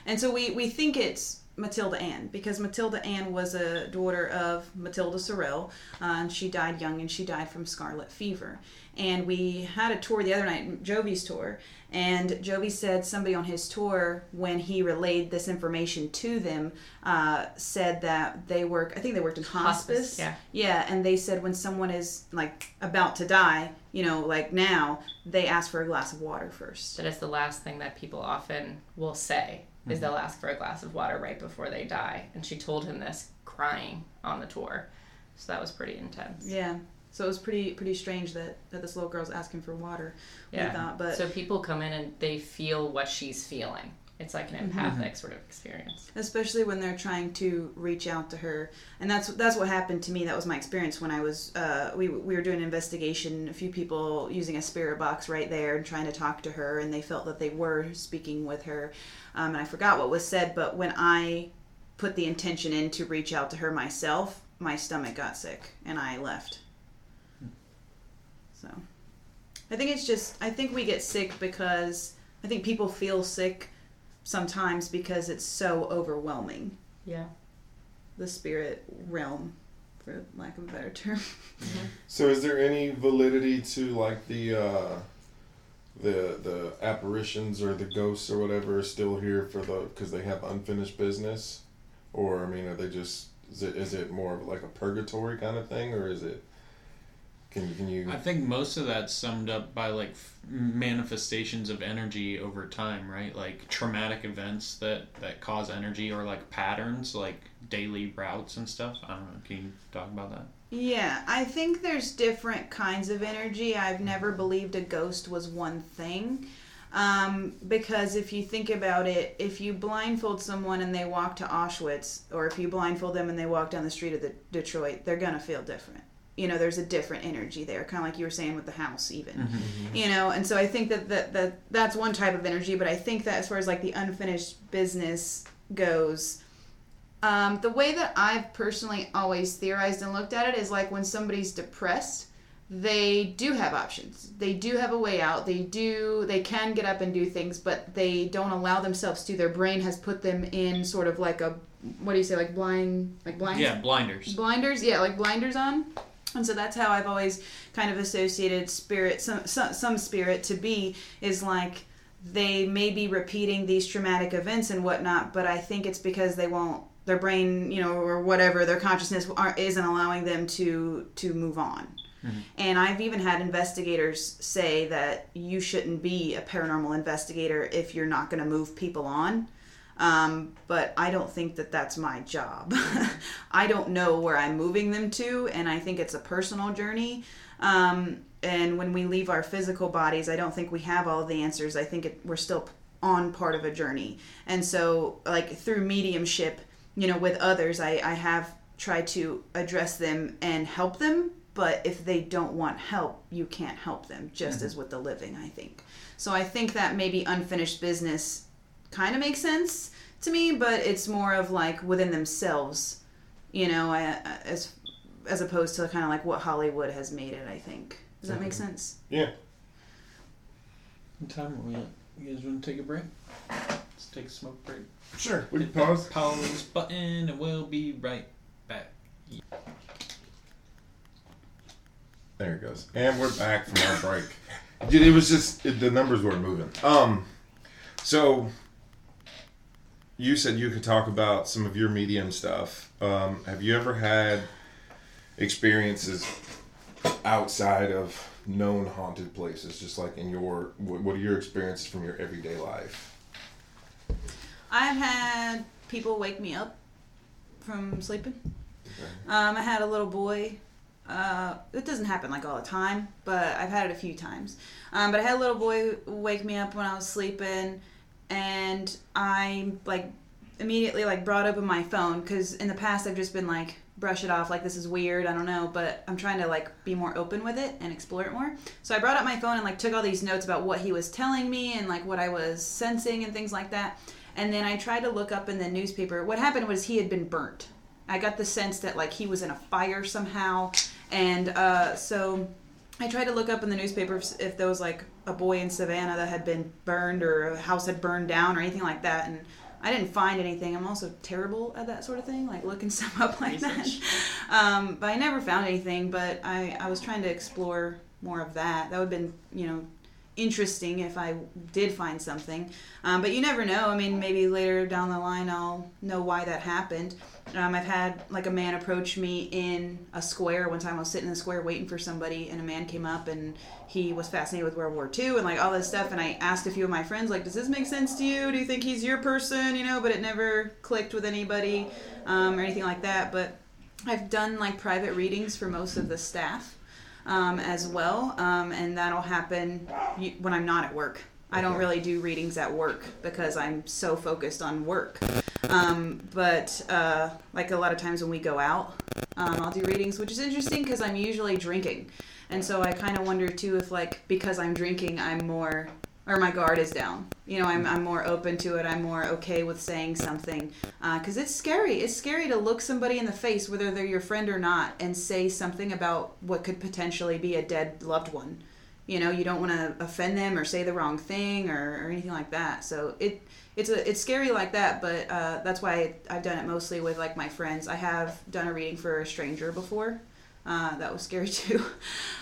and so we we think it's Matilda Ann because Matilda Ann was a daughter of Matilda Sorrel, uh, and she died young and she died from scarlet fever. And we had a tour the other night, Jovi's tour, and Jovi said somebody on his tour, when he relayed this information to them, uh, said that they work. I think they worked in hospice. Hospice, yeah. Yeah, and they said when someone is like about to die, you know, like now, they ask for a glass of water first. That is the last thing that people often will say is they'll mm-hmm. ask for a glass of water right before they die. And she told him this crying on the tour. So that was pretty intense. Yeah. So it was pretty pretty strange that, that this little girl's asking for water. Yeah. We thought, but So people come in and they feel what she's feeling. It's like an empathic sort of experience. especially when they're trying to reach out to her. And that's that's what happened to me. That was my experience when i was uh, we, we were doing an investigation a few people using a spirit box right there and trying to talk to her and they felt that they were speaking with her. Um, and i forgot what was said but when i put the intention in to reach out to her myself my stomach got sick and i left. So i think it's just i think we get sick because i think people feel sick sometimes because it's so overwhelming Yeah. the spirit realm for lack of a better term So is there any validity to like the uh, the the apparitions or the ghosts or whatever are still here for the because they have unfinished business, or I mean, are they just is it is it more of like a purgatory kind of thing, or is it? Can you can you? I think most of that's summed up by like f- manifestations of energy over time, right? Like traumatic events that that cause energy, or like patterns, like daily routes and stuff. I don't know. Can you talk about that? yeah i think there's different kinds of energy i've never believed a ghost was one thing um, because if you think about it if you blindfold someone and they walk to auschwitz or if you blindfold them and they walk down the street of the detroit they're gonna feel different you know there's a different energy there kind of like you were saying with the house even. You know and so i think that, that that that's one type of energy but i think that as far as like the unfinished business goes um, the way that i've personally always theorized and looked at it is like when somebody's depressed they do have options. They do have a way out. They do they can get up and do things but they don't allow themselves to. Their brain has put them in sort of like a what do you say like blind like blind? Yeah, blinders. blinders? Yeah like blinders on and so that's how i've always kind of associated spirit some, some some spirit to be is like they may be repeating these traumatic events and whatnot but i think it's because they won't their brain you know or whatever their consciousness aren't, isn't allowing them to to move on mm-hmm. and I've even had investigators say that you shouldn't be a paranormal investigator if you're not going to move people on. Um, but I don't think that that's my job. *laughs* I don't know where I'm moving them to, and I think it's a personal journey. Um, and when we leave our physical bodies, I don't think we have all the answers. I think it, we're still on part of a journey. And so, like, through mediumship, you know, with others, I, I have tried to address them and help them. But if they don't want help, you can't help them, just as with the living, I think. So I think that maybe unfinished business kind of makes sense to me, but it's more of like within themselves, you know, I- I- as as opposed to kind of like what Hollywood has made it. I think. Does that make sense? yeah. What time are we at? You guys want to take a break? Let's take a smoke break. Sure. We you Hit that pause? Pause button, and we'll be right back. There it goes. And we're back from our break. Dude, It was just it, the numbers weren't moving. Um, so you said you could talk about some of your medium stuff. Um, have you ever had experiences outside of known haunted places? Just like in your, what are your experiences from your everyday life? I've had people wake me up from sleeping. Um, I had a little boy. Uh, it doesn't happen like all the time, but I've had it a few times. Um, but I had a little boy wake me up when I was sleeping, and I like immediately like brought open my phone because in the past I've just been like brush it off like this is weird I don't know but I'm trying to like be more open with it and explore it more. So I brought up my phone and like took all these notes about what he was telling me and like what I was sensing and things like that. And then I tried to look up in the newspaper. What happened was he had been burnt. I got the sense that like he was in a fire somehow. And uh, so I tried to look up in the newspaper if, if there was like a boy in Savannah that had been burned or a house had burned down or anything like that, and I didn't find anything. I'm also terrible at that sort of thing, like looking *laughs* stuff up like Research. that. *laughs* Um, but I never found anything. But I, I was trying to explore more of that. That would have been you know interesting if I did find something. Um, but you never know. I mean, maybe later down the line I'll know why that happened. Um, I've had like a man approach me in a square. One time I was sitting in the square waiting for somebody, and a man came up and he was fascinated with World War II and like all this stuff. And I asked a few of my friends, like, does this make sense to you? Do you think he's your person? You know, but it never clicked with anybody um, or anything like that. But I've done like private readings for most of the staff um, as well, um, and that'll happen when I'm not at work. I don't really do readings at work because I'm so focused on work. Um, but uh, like a lot of times when we go out, um, I'll do readings, which is interesting because I'm usually drinking, and so I kind of wonder too if like because I'm drinking, I'm more or my guard is down. You know, I'm, I'm more open to it. I'm more okay with saying something because it's scary. It's scary to look somebody in the face, whether they're your friend or not, and say something about what could potentially be a dead loved one. You know, you don't want to offend them or say the wrong thing or, or anything like that. So it it's a it's scary like that. But uh, that's why I've done it mostly with like my friends. I have done a reading for a stranger before. Uh, that was scary *laughs* too.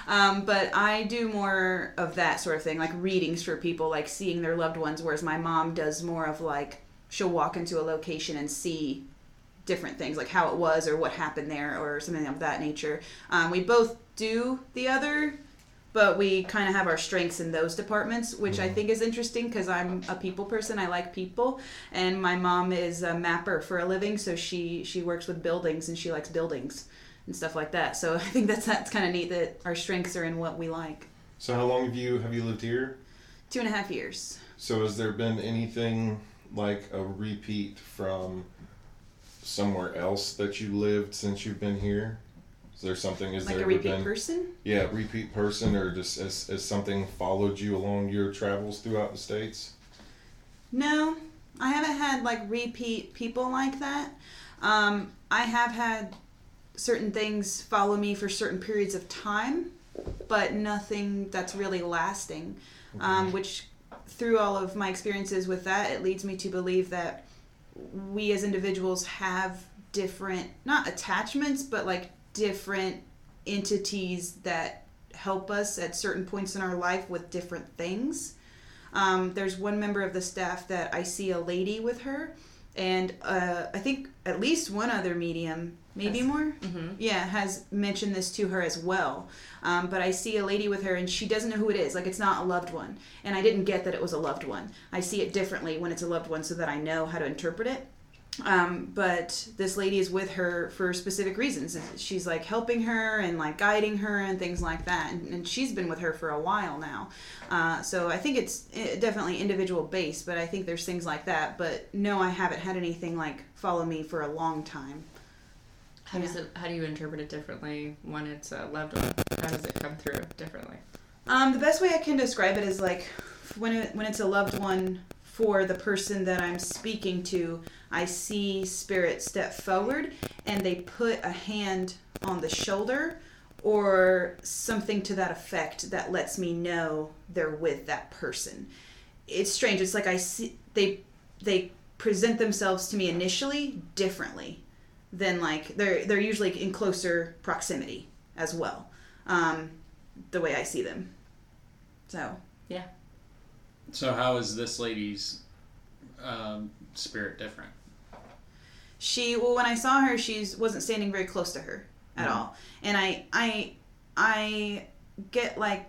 Um, but I do more of that sort of thing, like readings for people, like seeing their loved ones, whereas my mom does more of like she'll walk into a location and see different things, like how it was or what happened there or something of that nature. Um, we both do the other, but we kind of have our strengths in those departments, which I mm-hmm. think is interesting because I'm a people person. I like people, and my mom is a mapper for a living, so she she works with buildings and she likes buildings and stuff like that. So *laughs* I think that's that's kind of neat that our strengths are in what we like. So how long have you have you lived here? Two and a half years. So has there been anything like a repeat from somewhere else that you lived since you've been here? Is there something? Is Like there a repeat been person? yeah repeat person or just has, has something followed you along your travels throughout the states? No, I haven't had like repeat people like that. Um, I have had certain things follow me for certain periods of time, but nothing that's really lasting. Um, which, through all of my experiences with that, it leads me to believe that we as individuals have different, not attachments, but like different entities that help us at certain points in our life with different things. Um, there's one member of the staff that I see a lady with her, and uh, I think at least one other medium, maybe Yes. more, Mm-hmm. yeah, has mentioned this to her as well. Um, but I see a lady with her, and she doesn't know who it is. Like it's not a loved one, and I didn't get that it was a loved one. I see it differently when it's a loved one, so that I know how to interpret it. Um, but this lady is with her for specific reasons. She's like helping her and like guiding her and things like that. And, and she's been with her for a while now. Uh, so I think it's eh, definitely individual based, but I think there's things like that. But no, I haven't had anything like follow me for a long time. How does it? How do you interpret it differently when it's a loved one? How does it come through differently? Um, the best way I can describe it is like when it, when it's a loved one for the person that I'm speaking to, I see spirit step forward and they put a hand on the shoulder or something to that effect that lets me know they're with that person. It's strange. It's like I see they they present themselves to me initially differently than like they're they're usually in closer proximity as well. Um, the way I see them. So yeah. So how is this lady's um, spirit different? She well when I saw her she's wasn't standing very close to her at Mhm. all. And I I I get like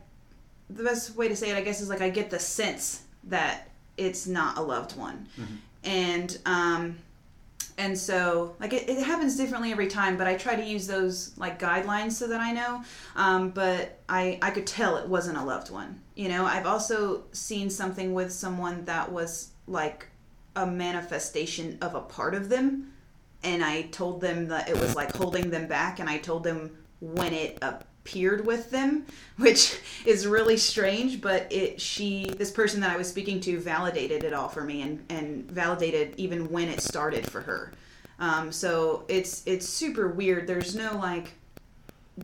the best way to say it I guess is like I get the sense that it's not a loved one. Mhm. And um and so like it, it happens differently every time but i try to use those like guidelines so that i know um, but I, I could tell it wasn't a loved one you know i've also seen something with someone that was like a manifestation of a part of them and i told them that it was like holding them back and i told them when it appeared with them *laughs* which is really strange but it she this person that i was speaking to validated it all for me and and validated even when it started for her. Um, so it's it's super weird. There's no like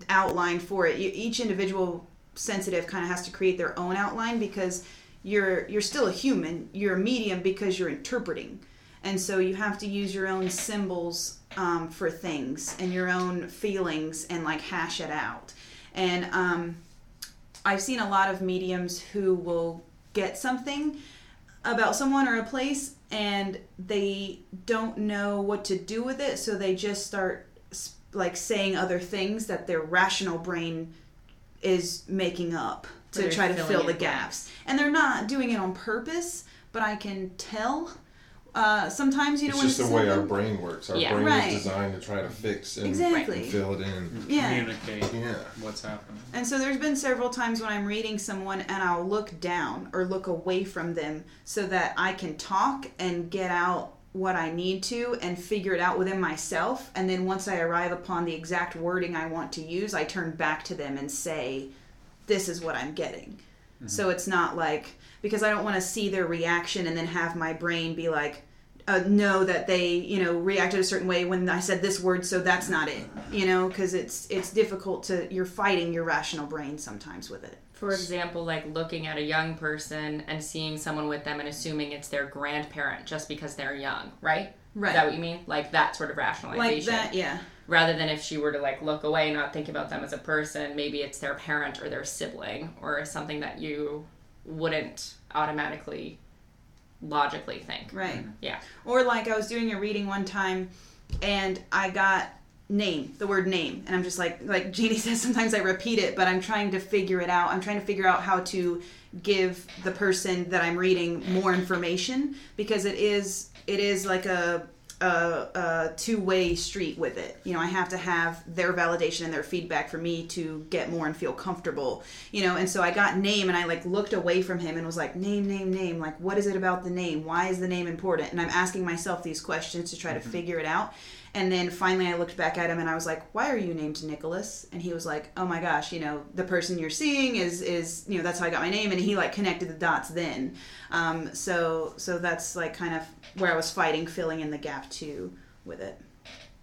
outline for it. You, each individual sensitive kind of has to create their own outline because you're you're still a human. You're a medium because you're interpreting and so you have to use your own symbols um, for things and your own feelings and like hash it out. And um, I've seen a lot of mediums who will get something about someone or a place and they don't know what to do with it so they just start like saying other things that their rational brain is making up to try to fill the gaps. And they're not doing it on purpose but i can tell uh, sometimes you know It's when just the it's way our brain works. Our Yeah. brain Right. is designed to try to fix and, Exactly. and fill it in. Yeah. Communicate Yeah. what's happening. And so there's been several times when I'm reading someone and I'll look down or look away from them so that I can talk and get out what I need to and figure it out within myself. And then once I arrive upon the exact wording I want to use, I turn back to them and say, This is what I'm getting. So it's not like, because I don't want to see their reaction and then have my brain be like, uh, know that they you know reacted a certain way when I said this word, so that's not it. You know, because it's it's difficult to you're fighting your rational brain sometimes with it. For example, like looking at a young person and seeing someone with them and assuming it's their grandparent just because they're young, right? Right. Is that what you mean? Like that sort of rationalization. Like that, yeah. Rather than if she were to like look away and not think about them as a person, maybe it's their parent or their sibling or something that you wouldn't automatically logically think. Right. Yeah. Or like I was doing a reading one time and I got name, the word name, and I'm just like like Jeannie *laughs* says sometimes I repeat it, but I'm trying to figure it out. I'm trying to figure out how to give the person that I'm reading more information because it is it is like a a, a two-way street with it. You know, I have to have their validation and their feedback for me to get more and feel comfortable. You know, and so I got name and I like looked away from him and was like, name, name, name. Like, what is it about the name? Why is the name important? And I'm asking myself these questions to try to mm-hmm. figure it out. And then finally, I looked back at him and I was like, "Why are you named Nicholas?" And he was like, "Oh my gosh, you know, the person you're seeing is is you know that's how I got my name." And he like connected the dots then. Um, so so that's like kind of where I was fighting, filling in the gap too with it.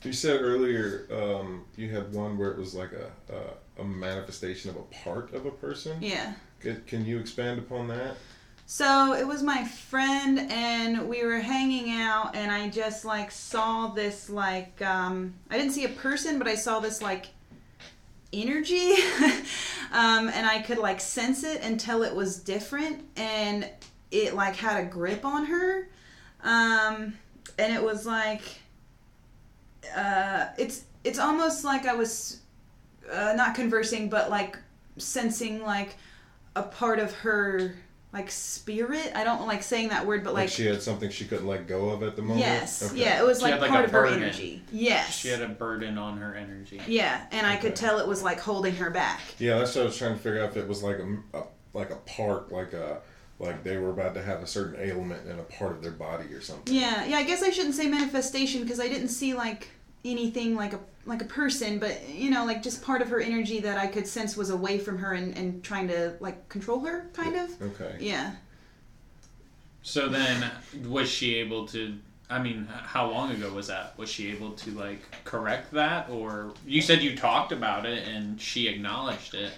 You said earlier um, you had one where it was like a, a a manifestation of a part of a person. Yeah. Can, can you expand upon that? So it was my friend, and we were hanging out, and I just like saw this like um, I didn't see a person, but I saw this like energy, *laughs* um, and I could like sense it tell it was different, and it like had a grip on her, um, and it was like uh, it's it's almost like I was uh, not conversing, but like sensing like a part of her like spirit. I don't like saying that word, but Like, like, she had something she couldn't let go of at the moment. yes, Okay. yeah, it was She like, like, part a of her burden. energy. Yes, She had a burden on her energy. yeah, and I could tell it was like holding her back. Yeah, that's what I was trying to figure out if it was like a, a like a part, like a like they were about to have a certain ailment in a part of their body or something. Yeah, yeah. I guess I shouldn't say manifestation because I didn't see like anything like a like a person, but you know, like just part of her energy that I could sense was away from her and, and trying to like control her, kind of. Okay. Yeah. So then, was she able to? I mean, how long ago was that? Was she able to like correct that, or you said you talked about it and she acknowledged it?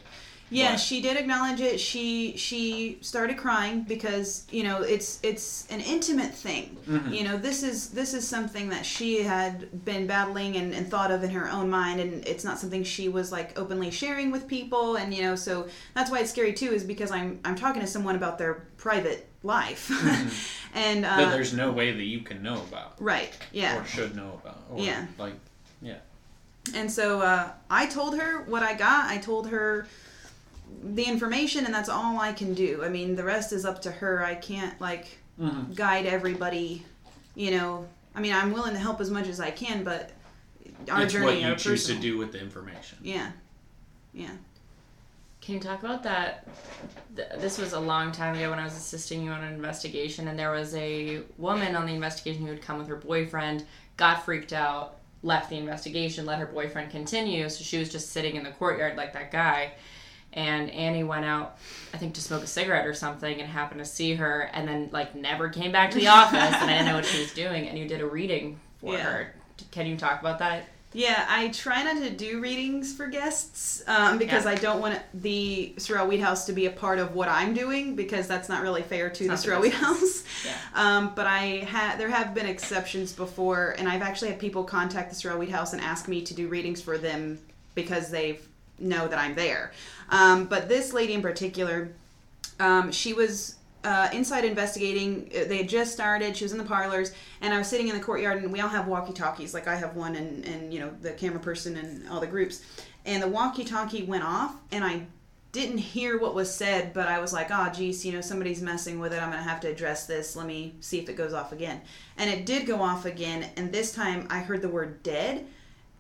Yeah, But- she did acknowledge it. She she started crying because you know it's it's an intimate thing. You know this is this is something that she had been battling and, and thought of in her own mind, and it's not something she was like openly sharing with people. And you know so that's why it's scary too, is because I'm I'm talking to someone about their private life, *laughs* and uh, that there's no way that you can know about right, yeah. or should know about. Or, Yeah. Like, yeah. And so uh, I told her what I got. I told her the information, and that's all I can do. I mean, the rest is up to her. I can't like Mhm. guide everybody. You know, I mean, I'm willing to help as much as I can, but our it's journey what you our choose personal. to do with the information. Yeah, yeah. Can you talk about that? This was a long time ago when I was assisting you on an investigation, and there was a woman on the investigation who had come with her boyfriend, got freaked out, left the investigation, let her boyfriend continue. So she was just sitting in the courtyard like that guy. And Annie went out, I think, to smoke a cigarette or something, and happened to see her, and then like never came back to the *laughs* office, and I didn't know what she was doing. And you did a reading for Yeah. her. Can you talk about that? Yeah, I try not to do readings for guests um, because Yeah. I don't want the Sorrel Weed House to be a part of what I'm doing because that's not really fair to the not the Sorrel Weed. House. *laughs* Yeah. Um, but I had there have been exceptions before, and I've actually had people contact the Sorrel Weed House and ask me to do readings for them because they've know that I'm there. Um, but this lady in particular, um, she was uh, inside investigating. Uh, They had just started. She was in the parlors, and I was sitting in the courtyard, and we all have walkie talkies. Like I have one, and and you know the camera person and all the groups. And the walkie talkie went off, and I didn't hear what was said, but I was like, oh, geez, you know, somebody's messing with it. I'm going to have to address this. Let me see if it goes off again. And it did go off again. And this time I heard the word dead.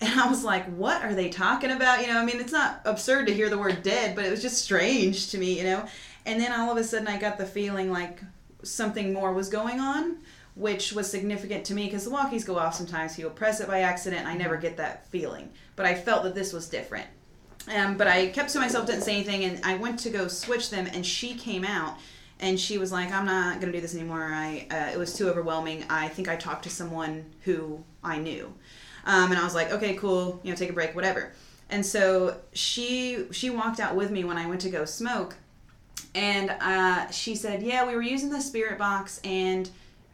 And I was like, what are they talking about? You know, I mean, it's not absurd to hear the word dead, but it was just strange to me, you know? And then all of a sudden I got the feeling like something more was going on, which was significant to me because the walkies go off sometimes. People press it by accident. I never get that feeling. But I felt that this was different. Um, but I kept to myself, didn't say anything, and I went to go switch them, and she came out, and she was like, "I'm not gonna do this anymore. I uh, it was too overwhelming. I think I talked to someone who I knew." Um, and I was like, "Okay, cool. You know, take a break, whatever." And so she she walked out with me when I went to go smoke, and uh, she said, "Yeah, we were using the spirit box and."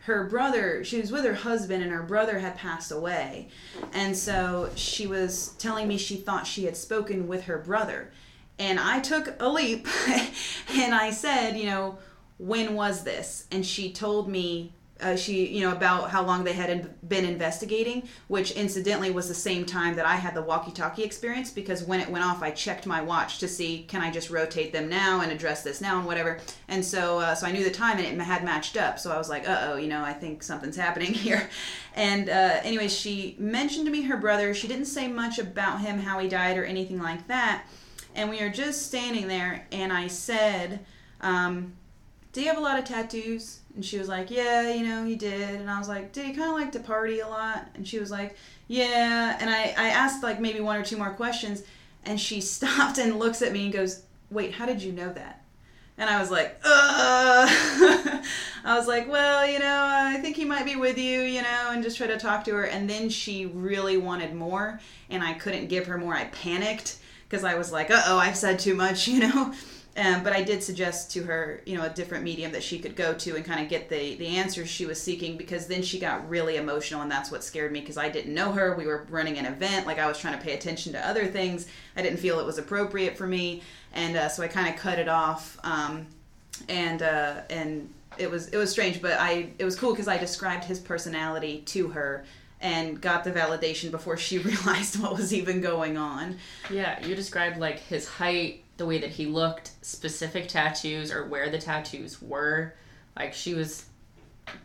her brother she was with her husband and her brother had passed away and so she was telling me she thought she had spoken with her brother and i took a leap *laughs* and i said you know when was this and she told me uh, she you know about how long they had in, been investigating which incidentally was the same time that i had the walkie-talkie experience because when it went off i checked my watch to see can i just rotate them now and address this now and whatever. And so uh, so i knew the time and it had matched up. So i was like uh-oh you know i think something's happening *laughs* here. And uh, anyway she mentioned to me her brother. She didn't say much about him how he died or anything like that. And we were just standing there and i said um, do you have a lot of tattoos? And she was like, yeah, you know, he did. And I was like, did he kind of like to party a lot? And she was like, yeah. And I, I asked like maybe one or two more questions. And she *laughs* stopped and looks at me and goes, wait, how did you know that? And I was like. *laughs* I was like, well, you know, I think he might be with you, you know, and just try to talk to her. And then she really wanted more, and I couldn't give her more. I panicked because I was like, uh oh, I've said too much, *laughs* you know. Um, but I did suggest to her, you know, a different medium that she could go to and kind of get the the answers she was seeking. Because then she got really emotional, and that's what scared me. Because I didn't know her. We were running an event, like I was trying to pay attention to other things. I didn't feel it was appropriate for me, and uh, so I kind of cut it off. Um, and uh, and it was it was strange, but I it was cool because I described his personality to her and got the validation before she *laughs* realized what was even going on. Yeah, you described like his height, the way that he looked, specific tattoos or where the tattoos were. Like she was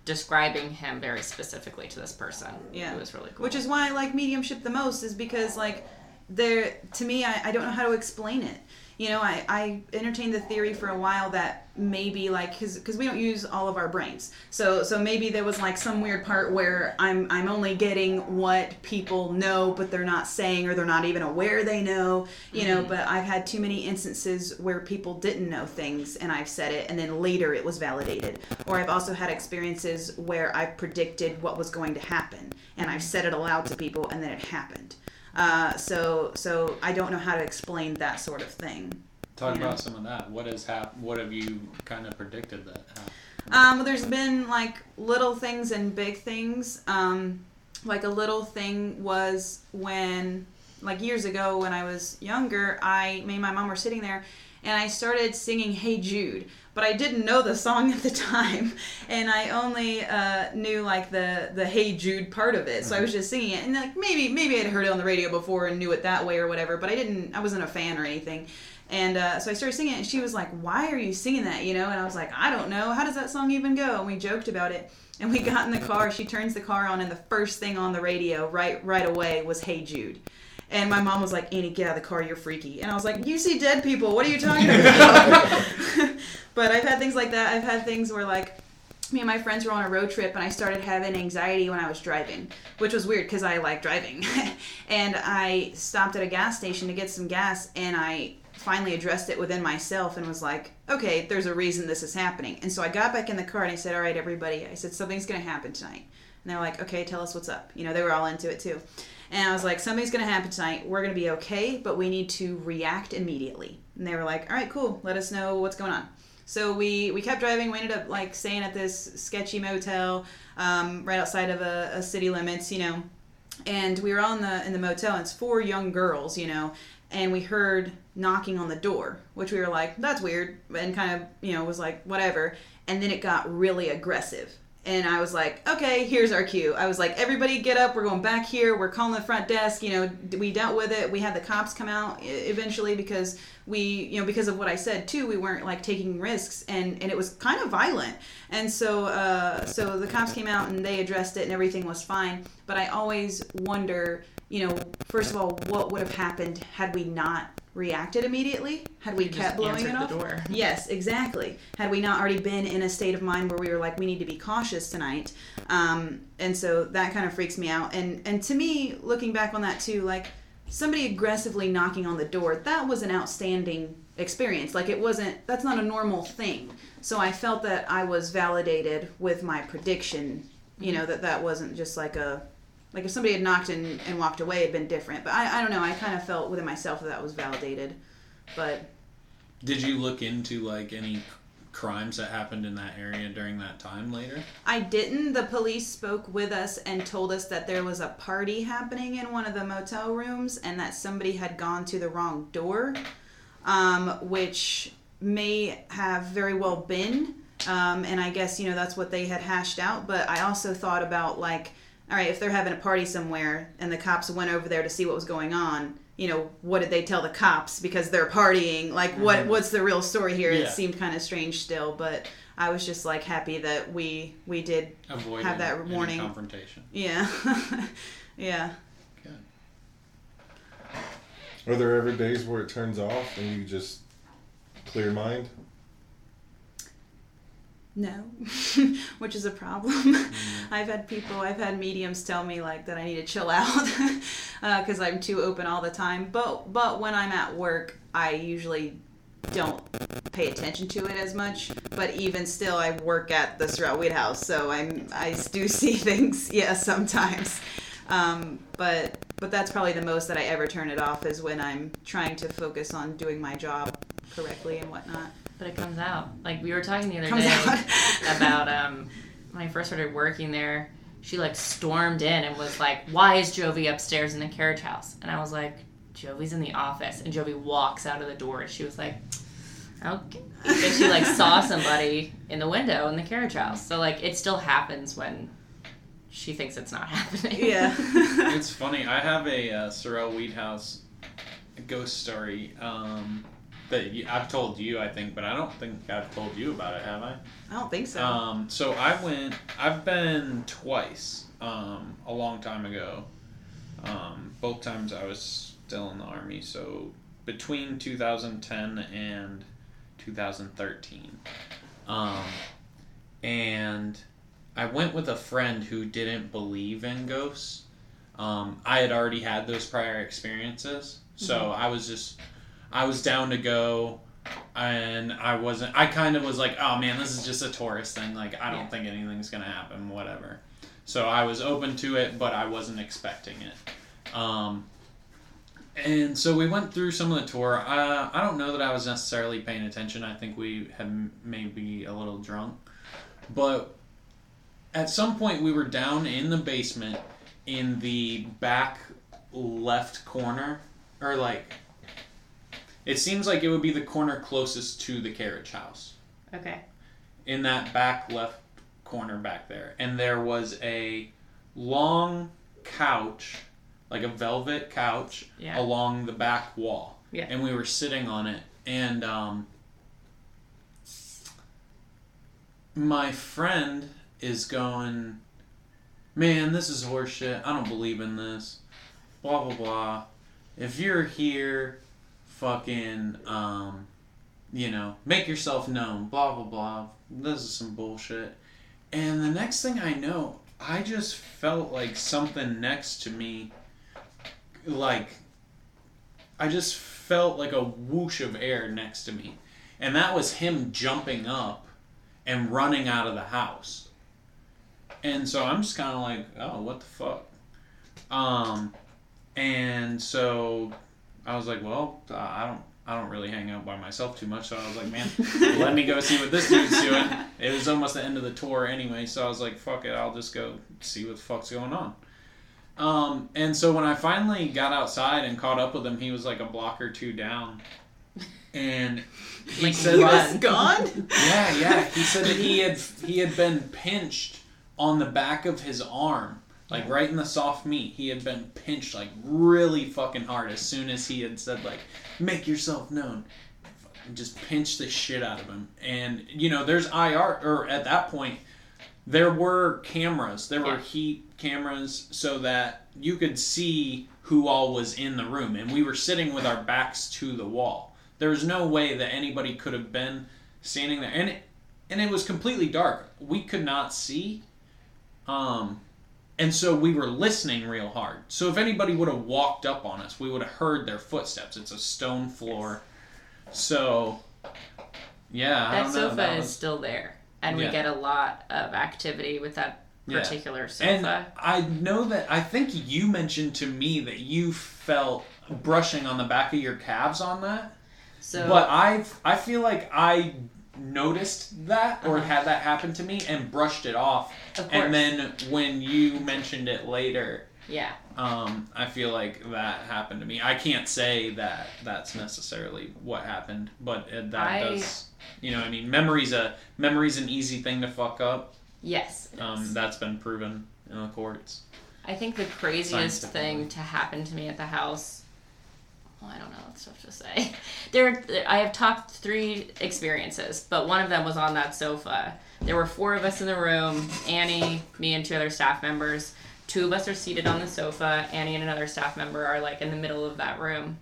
describing him very specifically to this person. Yeah. It was really cool. Which is why I like mediumship the most, is because like there to me I, I don't know how to explain it. You know, I, I entertained the theory for a while that maybe like because we don't use all of our brains, so so maybe there was like some weird part where I'm I'm only getting what people know, but they're not saying or they're not even aware they know. You know, mm-hmm. but I've had too many instances where people didn't know things and I've said it, and then later it was validated. Or I've also had experiences where I've predicted what was going to happen and I've said it aloud to people, and then it happened. Uh, so so I don't know how to explain that sort of thing. Talk You know? about some of that. What has hap- What have you kind of predicted that? happened? Um, well, there's been like little things and big things. Um, like a little thing was when, like years ago when I was younger, I, me and my mom were sitting there and I started singing Hey Jude. But I didn't know the song *laughs* at the time, and I only uh, knew like the the Hey Jude part of it. So I was just singing it, and like maybe maybe I'd heard it on the radio before and knew it that way or whatever. But I didn't. I wasn't a fan or anything. And uh, so I started singing it, and she was like, "Why are you singing that?" You know, and I was like, "I don't know. How does that song even go?" And we joked about it. And we got in the car. She turns the car on, and the first thing on the radio right right away was "Hey Jude." And my mom was like, "Annie, get out of the car. You're freaky." And I was like, "You see dead people. What are you talking *laughs* about?" *laughs* but I've had things like that. I've had things where like me and my friends were on a road trip and I started having anxiety when I was driving, which was weird because I like driving. *laughs* and I stopped at a gas station to get some gas and I finally addressed it within myself and was like, okay, there's a reason this is happening. And so I got back in the car and I said, all right, everybody, I said, something's going to happen tonight. And they're like, okay, tell us what's up. You know, they were all into it too. And I was like, something's going to happen tonight. We're going to be okay, but we need to react immediately. And they were like, all right, cool. Let us know what's going on. So we, we kept driving. We ended up like staying at this sketchy motel um, right outside of a, a city limits, you know. And we were all in the in the motel, and it's four young girls, you know. and we heard knocking on the door, which we were like, that's weird, and kind of, you know, was like, whatever. And then it got really aggressive. And I was like, okay, here's our cue. I was like, everybody get up. We're going back here. We're calling the front desk. You know, we dealt with it. We had the cops come out eventually because we, you know, because of what I said too, we weren't like taking risks and, and it was kind of violent. And so, uh, so the cops came out and they addressed it and everything was fine. But I always wonder, you know, first of all, what would have happened had we not reacted immediately? Had we You kept blowing it off? the door. *laughs* Yes, exactly. Had we not already been in a state of mind where we were like, we need to be cautious tonight, um, and so that kind of freaks me out. And and to me, looking back on that too, like somebody aggressively knocking on the door, that was an outstanding experience. Like it wasn't. That's not a normal thing. So I felt that I was validated with my prediction. You know that that wasn't just like a like if somebody had knocked and, and walked away, it'd been different. But I, I don't know. I kind of felt within myself that that was validated. But Did you look into like any crimes that happened in that area during that time later? I didn't. The police spoke with us and told us that there was a party happening in one of the motel rooms and that somebody had gone to the wrong door, um, which may have very well been. Um, and I guess, you know, that's what they had hashed out. But I also thought about, like, all right, if they're having a party somewhere and the cops went over there to see what was going on, you know, what did they tell the cops because they're partying? Like, what mm-hmm. what's the real story here? Yeah. It seemed kind of strange still, but I was just like happy that we we did Avoid Have that any warning. confrontation. Yeah. *laughs* yeah. Good. Are there ever days where it turns off and you just clear mind? No. *laughs* Which is a problem. I've had people, I've had mediums tell me like that I need to chill *laughs* out because I'm too open all the time. But but when I'm at work, I usually don't pay attention to it as much. But even still, I work at the Sorrel Weed House, so I'm I do *laughs* see things. Yeah, sometimes. Um, but but that's probably the most that I ever turn it off is when I'm trying to focus on doing my job correctly and whatnot. But it comes out. Like we were talking the other Comes day out. *laughs* about um, when I first started working there. She like stormed in and was like, "Why is Jovi upstairs in the carriage house?" And I was like, "Jovi's in the office." And Jovi walks out of the door and she was like, "Okay." And she like saw *laughs* somebody in the window in the carriage house. So like it still happens when she thinks it's not *laughs* happening. yeah. it's funny. I have a uh, Sorrel Weed House ghost story um, that y- I've told you, I think, but I don't think I've told you about it, have I? I don't think so. Um, so I went. I've been twice. Um, a long time ago. Um, both times I was still in the army. So between 2010 and 2013. Um, and I went with a friend who didn't believe in ghosts. Um, I had already had those prior experiences, so I was just, I was down to go, and I wasn't. I kind of was like, oh man, this is just a tourist thing. Like I don't Yeah. think anything's gonna happen. Whatever. So I was open to it, but I wasn't expecting it. Um, and so we went through some of the tour. Uh, I don't know that I was necessarily paying attention. I think we had m- maybe a little drunk, but at some point we were down in the basement in the back left corner, or like it seems like it would be the corner closest to the carriage house Okay. in that back left corner back there. And there was a long couch, like a velvet couch, Yeah. along the back wall. Yeah. And we were sitting on it. And um, my friend is going, Man, this is horseshit. I don't believe in this. Blah, blah, blah. If you're here, fucking, um, you know, make yourself known, blah, blah, blah. This is some bullshit. And the next thing I know, I just felt like something next to me, like, I just felt like a whoosh of air next to me. And that was him jumping up and running out of the house. And so I'm just kind of like, oh, what the fuck? Um, and so I was like, well, uh, I don't, I don't really hang out by myself too much. So I was like, man, *laughs* let me go see what this dude's doing. It was almost the end of the tour anyway, so I was like, fuck it, I'll just go see what the fuck's going on. Um, and so when I finally got outside and caught up with him, he was like a block or two down. And *laughs* he Like said run. that, Gone? yeah, yeah. He said that he had he had been pinched on the back of his arm, like right in the soft meat. He had been pinched like really fucking hard as soon as he had said like, "Make yourself known." Fucking Just pinched the shit out of him, and you know, there's IR or at that point, there were cameras. There were Yeah. heat cameras so that you could see who all was in the room, and we were sitting with our backs to the wall. There was no way that anybody could have been standing there, and it, and it was completely dark. We could not see, um, and so we were listening real hard. So if anybody would have walked up on us, we would have heard their footsteps. It's a stone floor, so yeah. That sofa That is was- still there, and we get a lot of activity with that Yeah. particular sofa. And I know that I think you mentioned to me that you felt brushing on the back of your calves on that. so, But I I feel like I noticed that or Uh-huh. had that happen to me and brushed it off. of course, And then when you mentioned it later, yeah, um, I feel like that happened to me. I can't say that that's necessarily what happened, but that I- does. You know, what I mean, memory's a memory's an easy thing to fuck up. yes. Um, that's been proven in the courts. I think the craziest thing to happen to me at the house. Well, I don't know. That's tough to say. *laughs* There, I have talked three experiences, but one of them was on that sofa. There were four of us in the room: Annie, me, and two other staff members. Two of us are seated on the sofa. Annie and another staff member are like in the middle of that room.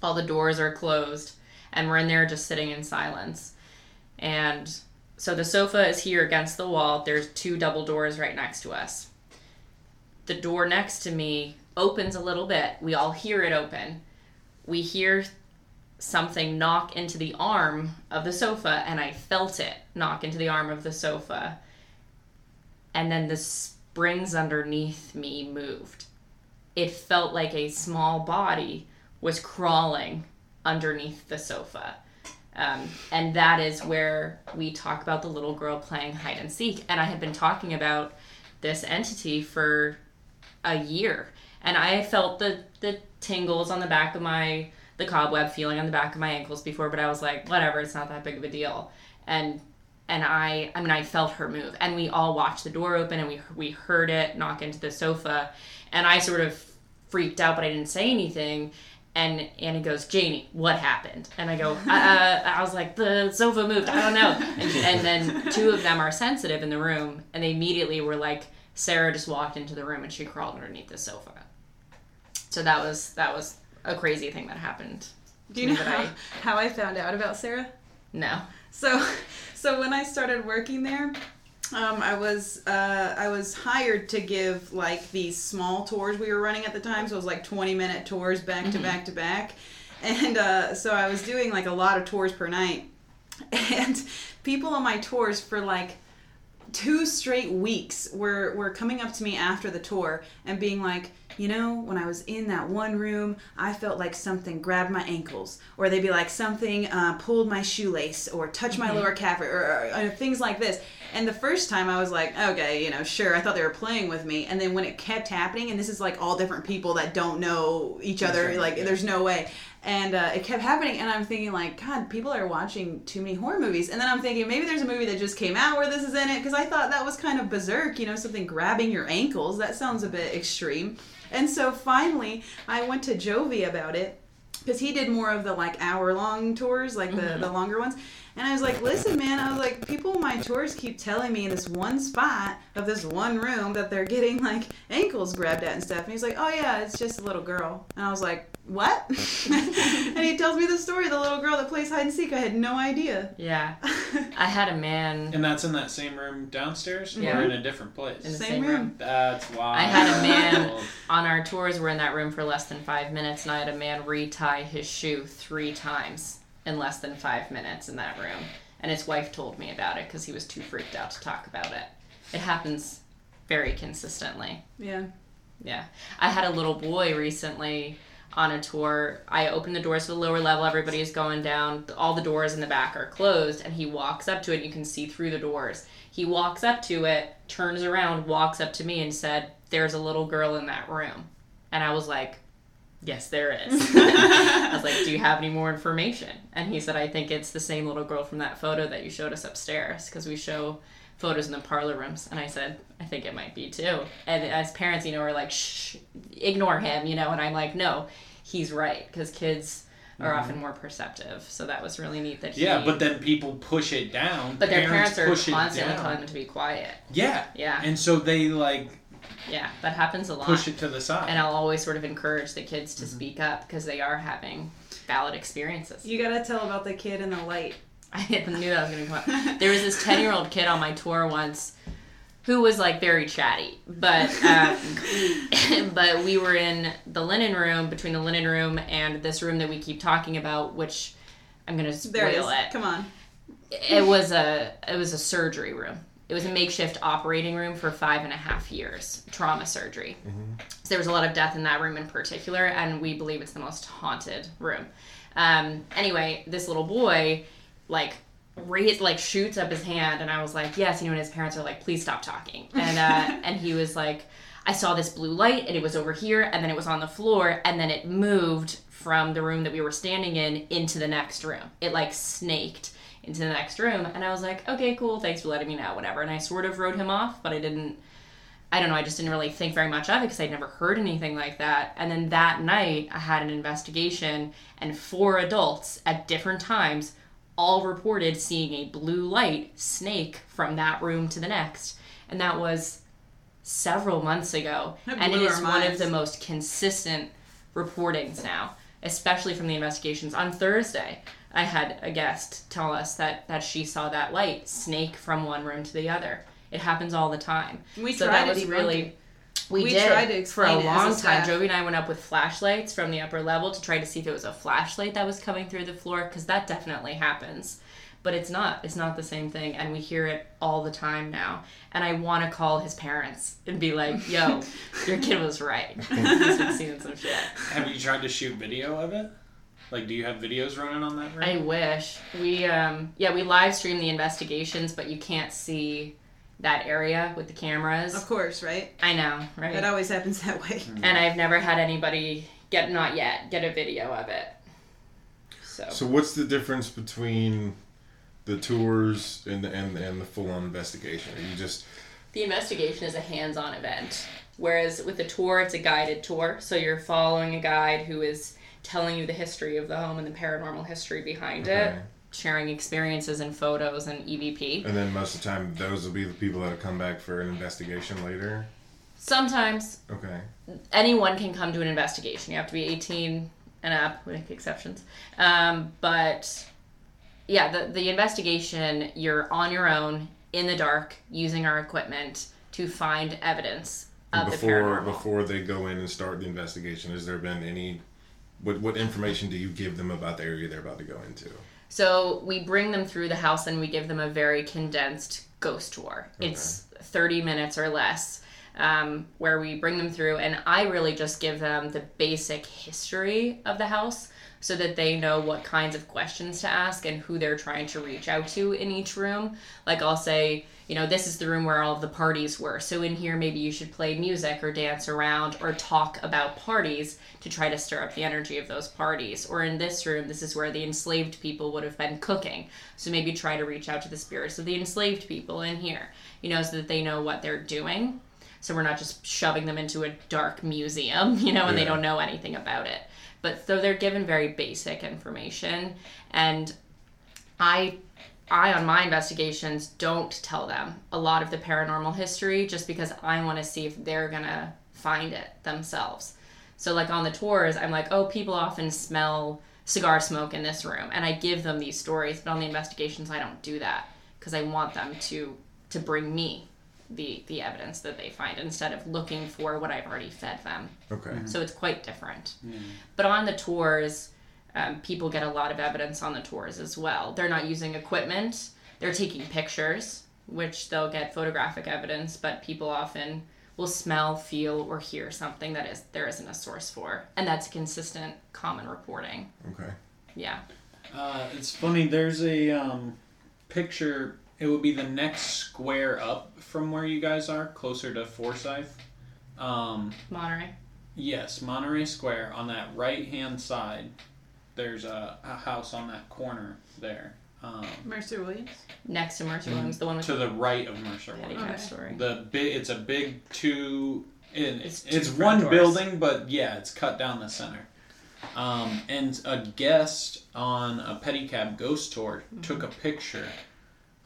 All the doors are closed, and we're in there just sitting in silence. And so the sofa is here against the wall. There's two double doors right next to us the door next to me opens a little bit. We all hear it open. We hear something knock into the arm of the sofa, and I felt it knock into the arm of the sofa. And then the springs underneath me moved. It felt like a small body was crawling underneath the sofa. Um, and that is where we talk about the little girl playing hide and seek. And I had been talking about this entity for a year and i felt the the tingles on the back of my the cobweb feeling on the back of my ankles before but i was like whatever it's not that big of a deal and and i i mean i felt her move and we all watched the door open and we we heard it knock into the sofa and i sort of freaked out but i didn't say anything and Annie goes, Janie, what happened? And I go, *laughs* uh, I was like, the sofa moved. I don't know. *laughs* And, and then two of them are sensitive in the room, and they immediately were like, Sarah just walked into the room and she crawled underneath the sofa. So that was that was a crazy thing that happened. Do you know That how, I- how I found out about Sarah? No. So, so when I started working there, um, I was uh, I was hired to give like these small tours we were running at the time. So it was like twenty minute tours back to back to back, and uh, so I was doing like a lot of tours per night, and people on my tours for like two straight weeks were were coming up to me after the tour and being like, you know, when I was in that one room, I felt like something grabbed my ankles, or they'd be like something uh, pulled my shoelace, or touched my lower calf, or, or, or things like this. And the first time I was like, okay, you know, sure, I thought they were playing with me. And then when it kept happening, and this is like all different people that don't know each other, like there's no way. And uh, it kept happening, and I'm thinking like, God, people are watching too many horror movies. And then I'm thinking maybe there's a movie that just came out where this is in it, because I thought that was kind of berserk, you know, something grabbing your ankles. That sounds a bit extreme. And so finally, I went to Jovi about it because he did more of the like hour long tours, like the, the longer ones. And I was like, listen, man, I was like, people on my tours keep telling me in this one spot of this one room that they're getting like ankles grabbed at and stuff. And he's like, oh yeah, it's just a little girl. And I was like, what? *laughs* and he tells me the story of the little girl that plays hide and seek. I had no idea. Yeah. *laughs* I had a man And that's in that same room downstairs, Yeah. or in a different place. in the Same same, room. room. That's why. I had a man on our tours. We're in that room for less than five minutes, and I had a man retie his shoe three times in less than five minutes in that room. And his wife told me about it because he was too freaked out to talk about it. It happens very consistently. yeah. Yeah. I had a little boy recently on a tour. I opened the doors to the lower level, everybody is going down. All the doors in the back are closed, and he walks up to it. You can see through the doors. He walks up to it, turns around, walks up to me, and said, there's a little girl in that room. And I was like, yes, there is. *laughs* I was like, do you have any more information? And he said, I think it's the same little girl from that photo that you showed us upstairs because we show photos in the parlor rooms. And I said, I think it might be too. And as parents, you know, are like, shh, ignore him, you know, and I'm like, no, he's right because kids are mm-hmm. often more perceptive. So that was really neat that he. Yeah, but then people push it down. But their parents, push are it constantly down. telling them to be quiet. Yeah. Yeah. And so they like Yeah, that happens a lot. push it to the side. And I'll always sort of encourage the kids to speak up because they are having valid experiences. You gotta tell about the kid in the light. *laughs* I knew that was going to come up. There was this 10 year old kid on my tour once who was like very chatty, but um, *laughs* but we were in the linen room between the linen room and this room that we keep talking about, which I'm going to spoil There it is. it. Come on. It was a it was a surgery room. It was a makeshift operating room for five and a half years, trauma surgery. So there was a lot of death in that room in particular, and we believe it's the most haunted room. Um, anyway, this little boy, like, raised, like, shoots up his hand, and I was like, yes, you know, and his parents are like, please stop talking. *laughs* And, uh, and he was like, I saw this blue light, and it was over here, and then it was on the floor, and then it moved from the room that we were standing in into the next room. It, like, snaked into the next room, and I was like, okay, cool, thanks for letting me know, whatever. And I sort of wrote him off, but I didn't I don't know, I just didn't really think very much of it because I'd never heard anything like that. And then that night, I had an investigation, and four adults at different times all reported seeing a blue light snake from that room to the next. And that was several months ago. That And it is one of the most consistent reportings now, especially from the investigations. On Thursday, I had a guest tell us that, that she saw that light snake from one room to the other. It happens all the time. We so tried that to was really we, We did tried to for a explain it as a long time. staff. Jovi and I went up with flashlights from the upper level to try to see if it was a flashlight that was coming through the floor because that definitely happens. But it's not. It's not the same thing, and we hear it all the time now. And I want to call his parents and be like, "Yo, *laughs* your kid was right. *laughs* He's been seeing some shit." Have you tried to shoot video of it? Like, do you have videos running on that room? I wish we, um, yeah, we live stream the investigations, but you can't see that area with the cameras. Of course, right? I know, right? It always happens that way. and I've never had anybody get not yet get a video of it. So, So what's the difference between the tours and the and, and the full on investigation? Are you just the investigation is a hands-on event, whereas with the tour, it's a guided tour. So you're following a guide who is telling you the history of the home and the paranormal history behind it, sharing experiences and photos and EVP. and then most of the time those will be the people that'll come back for an investigation later? Sometimes Okay. anyone can come to an investigation. You have to be 18 and up, we make exceptions. Um, but yeah, the, the investigation, you're on your own in the dark using our equipment to find evidence of the before paranormal. before they go in and start the investigation, has there been any what what information do you give them about the area they're about to go into? So we bring them through the house and we give them a very condensed ghost tour. It's 30 minutes or less. Um, where we bring them through, and I really just give them the basic history of the house so that they know what kinds of questions to ask and who they're trying to reach out to in each room. Like, I'll say, you know, this is the room where all the parties were. So, in here, maybe you should play music or dance around or talk about parties to try to stir up the energy of those parties. Or in this room, this is where the enslaved people would have been cooking. So, maybe try to reach out to the spirits of the enslaved people in here, you know, so that they know what they're doing. So, we're not just shoving them into a dark museum, *laughs* you know, and they don't know anything about it. But so they're given very basic information. And I I on my investigations don't tell them a lot of the paranormal history just because I want to see if they're going to find it themselves. So like on the tours, I'm like, "Oh, people often smell cigar smoke in this room." And I give them these stories, but on the investigations I don't do that because I want them to to bring me the the evidence that they find instead of looking for what I've already fed them. Okay. Mm-hmm. So it's quite different. But on the tours, um, people get a lot of evidence on the tours as well. They're not using equipment, they're taking pictures, which they'll get photographic evidence, but people often will smell, feel, or hear something that is there isn't a source for. And that's consistent common reporting. Okay. Yeah. Uh, it's funny. There's a um, picture. It would be the next square up from where you guys are, closer to Forsyth. Um, Monterey. yes, Monterey Square on that right hand side. There's a, a house on that corner there. Um, Mercer Williams. Next to Mercer Williams, the one with to the right of Mercer Williams. Okay. story. The big, it's a big two. It, It's it's two front one doors. building, but yeah, it's cut down the center. Um, and a guest on a pedicab ghost tour Mm-hmm. took a picture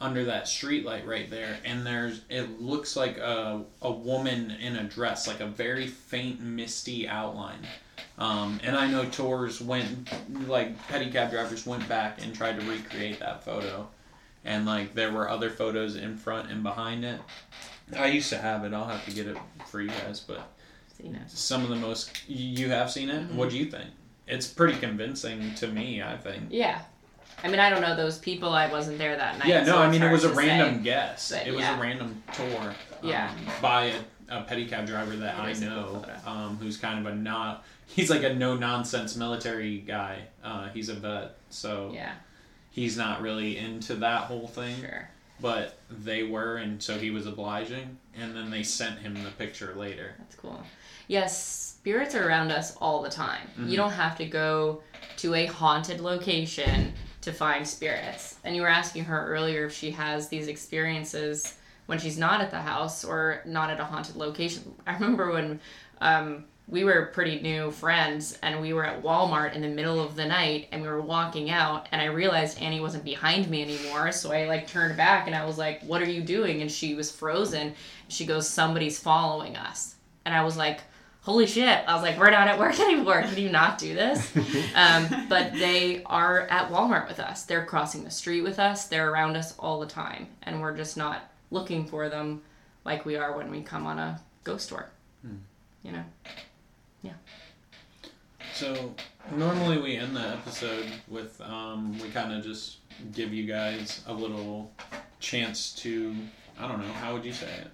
under that streetlight right there, and there's it looks like a a woman in a dress, like a very faint misty outline. Um, and I know tours went like pedicab drivers went back and tried to recreate that photo, and like there were other photos in front and behind it. I used to have it. I'll have to get it for you guys, but some of the most you have seen it. What do you think? It's pretty convincing to me. I think. Yeah. I mean, I don't know those people. I wasn't there that night. Yeah, no, so I mean it was a to say. random guess. but It was a random tour. um, Yeah. By a, a pedicab driver that It I cool know, um, who's kind of a not. He's like a no nonsense military guy. Uh, he's a vet, so Yeah, he's not really into that whole thing. sure. But they were, and so he was obliging. And then they sent him the picture later. That's cool. Yes, spirits are around us all the time. Mm-hmm. You don't have to go to a haunted location to find spirits. And you were asking her earlier if she has these experiences when she's not at the house or not at a haunted location. I remember when um, we were pretty new friends and we were at Walmart in the middle of the night and we were walking out and I realized Annie wasn't behind me anymore. So I like turned back and I was like, What are you doing? And she was frozen. She goes, Somebody's following us. And I was like, Holy shit. I was like, We're not at work *laughs* anymore. Can you not do this? *laughs* um, but they are at Walmart with us. They're crossing the street with us. They're around us all the time. And we're just not looking for them like we are when we come on a ghost tour. You know? So normally we end the episode with um, we kind of just give you guys a little chance to I don't know how would you say it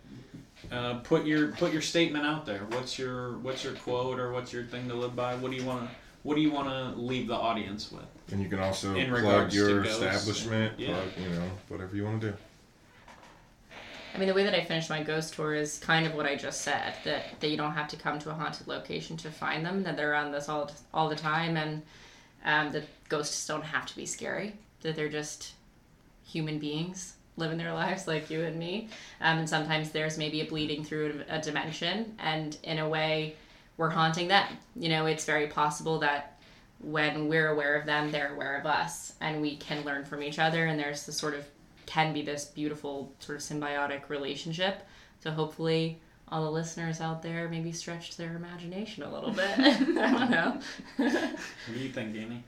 uh, put your put your statement out there. What's your what's your quote or what's your thing to live by? What do you want to what do you want to leave the audience with? And you can also In plug your ghosts, establishment, yeah. plug, you know, whatever you want to do. I mean, the way that I finished my ghost tour is kind of what I just said that, that you don't have to come to a haunted location to find them, that they're around us all, all the time, and um, that ghosts don't have to be scary, that they're just human beings living their lives like you and me. Um, and sometimes there's maybe a bleeding through a dimension, and in a way, we're haunting them. You know, it's very possible that when we're aware of them, they're aware of us, and we can learn from each other, and there's this sort of can be this beautiful sort of symbiotic relationship. So hopefully all the listeners out there maybe stretch their imagination a little bit. *laughs* I don't know. *laughs* What do you think, Amy?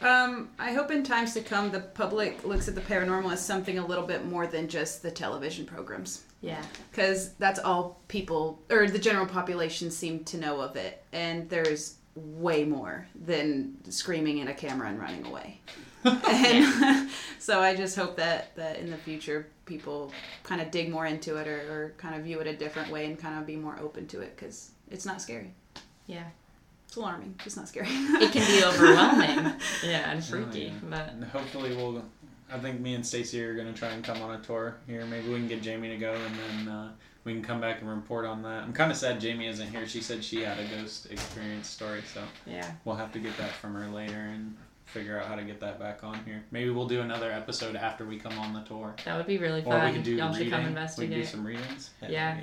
Um, I hope in times to come the public looks at the paranormal as something a little bit more than just the television programs. yeah. Because that's all people, or the general population, seem to know of it. And there's way more than screaming in a camera and running away. *laughs* and *laughs* so I just hope that, that in the future people kind of dig more into it or, or kind of view it a different way and kind of be more open to it because it's not scary. Yeah. It's alarming, just not scary. It can be *laughs* overwhelming. yeah, and freaky. Oh, yeah. But And hopefully we'll. I think me and Stacy are gonna try and come on a tour here. Maybe we can get Jamie to go, and then uh, we can come back and report on that. I'm kind of sad Jamie isn't here. She said she had a ghost experience story, so yeah. we'll have to get that from her later and figure out how to get that back on here. Maybe we'll do another episode after we come on the tour, That would be really or fun. we could do Y'all reading. should come investigate. we could do investigate. some readings. Heck Yeah.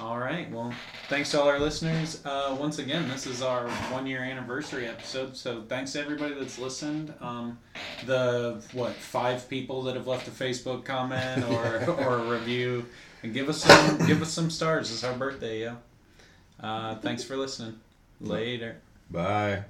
All right. Well, thanks to all our listeners. Uh, once again, this is our one year anniversary episode. So thanks to everybody that's listened. Um, the what five people that have left a Facebook comment *laughs* or or a review, and give us some give us some stars. It's our birthday, yo. Uh, thanks for listening. Later. Bye.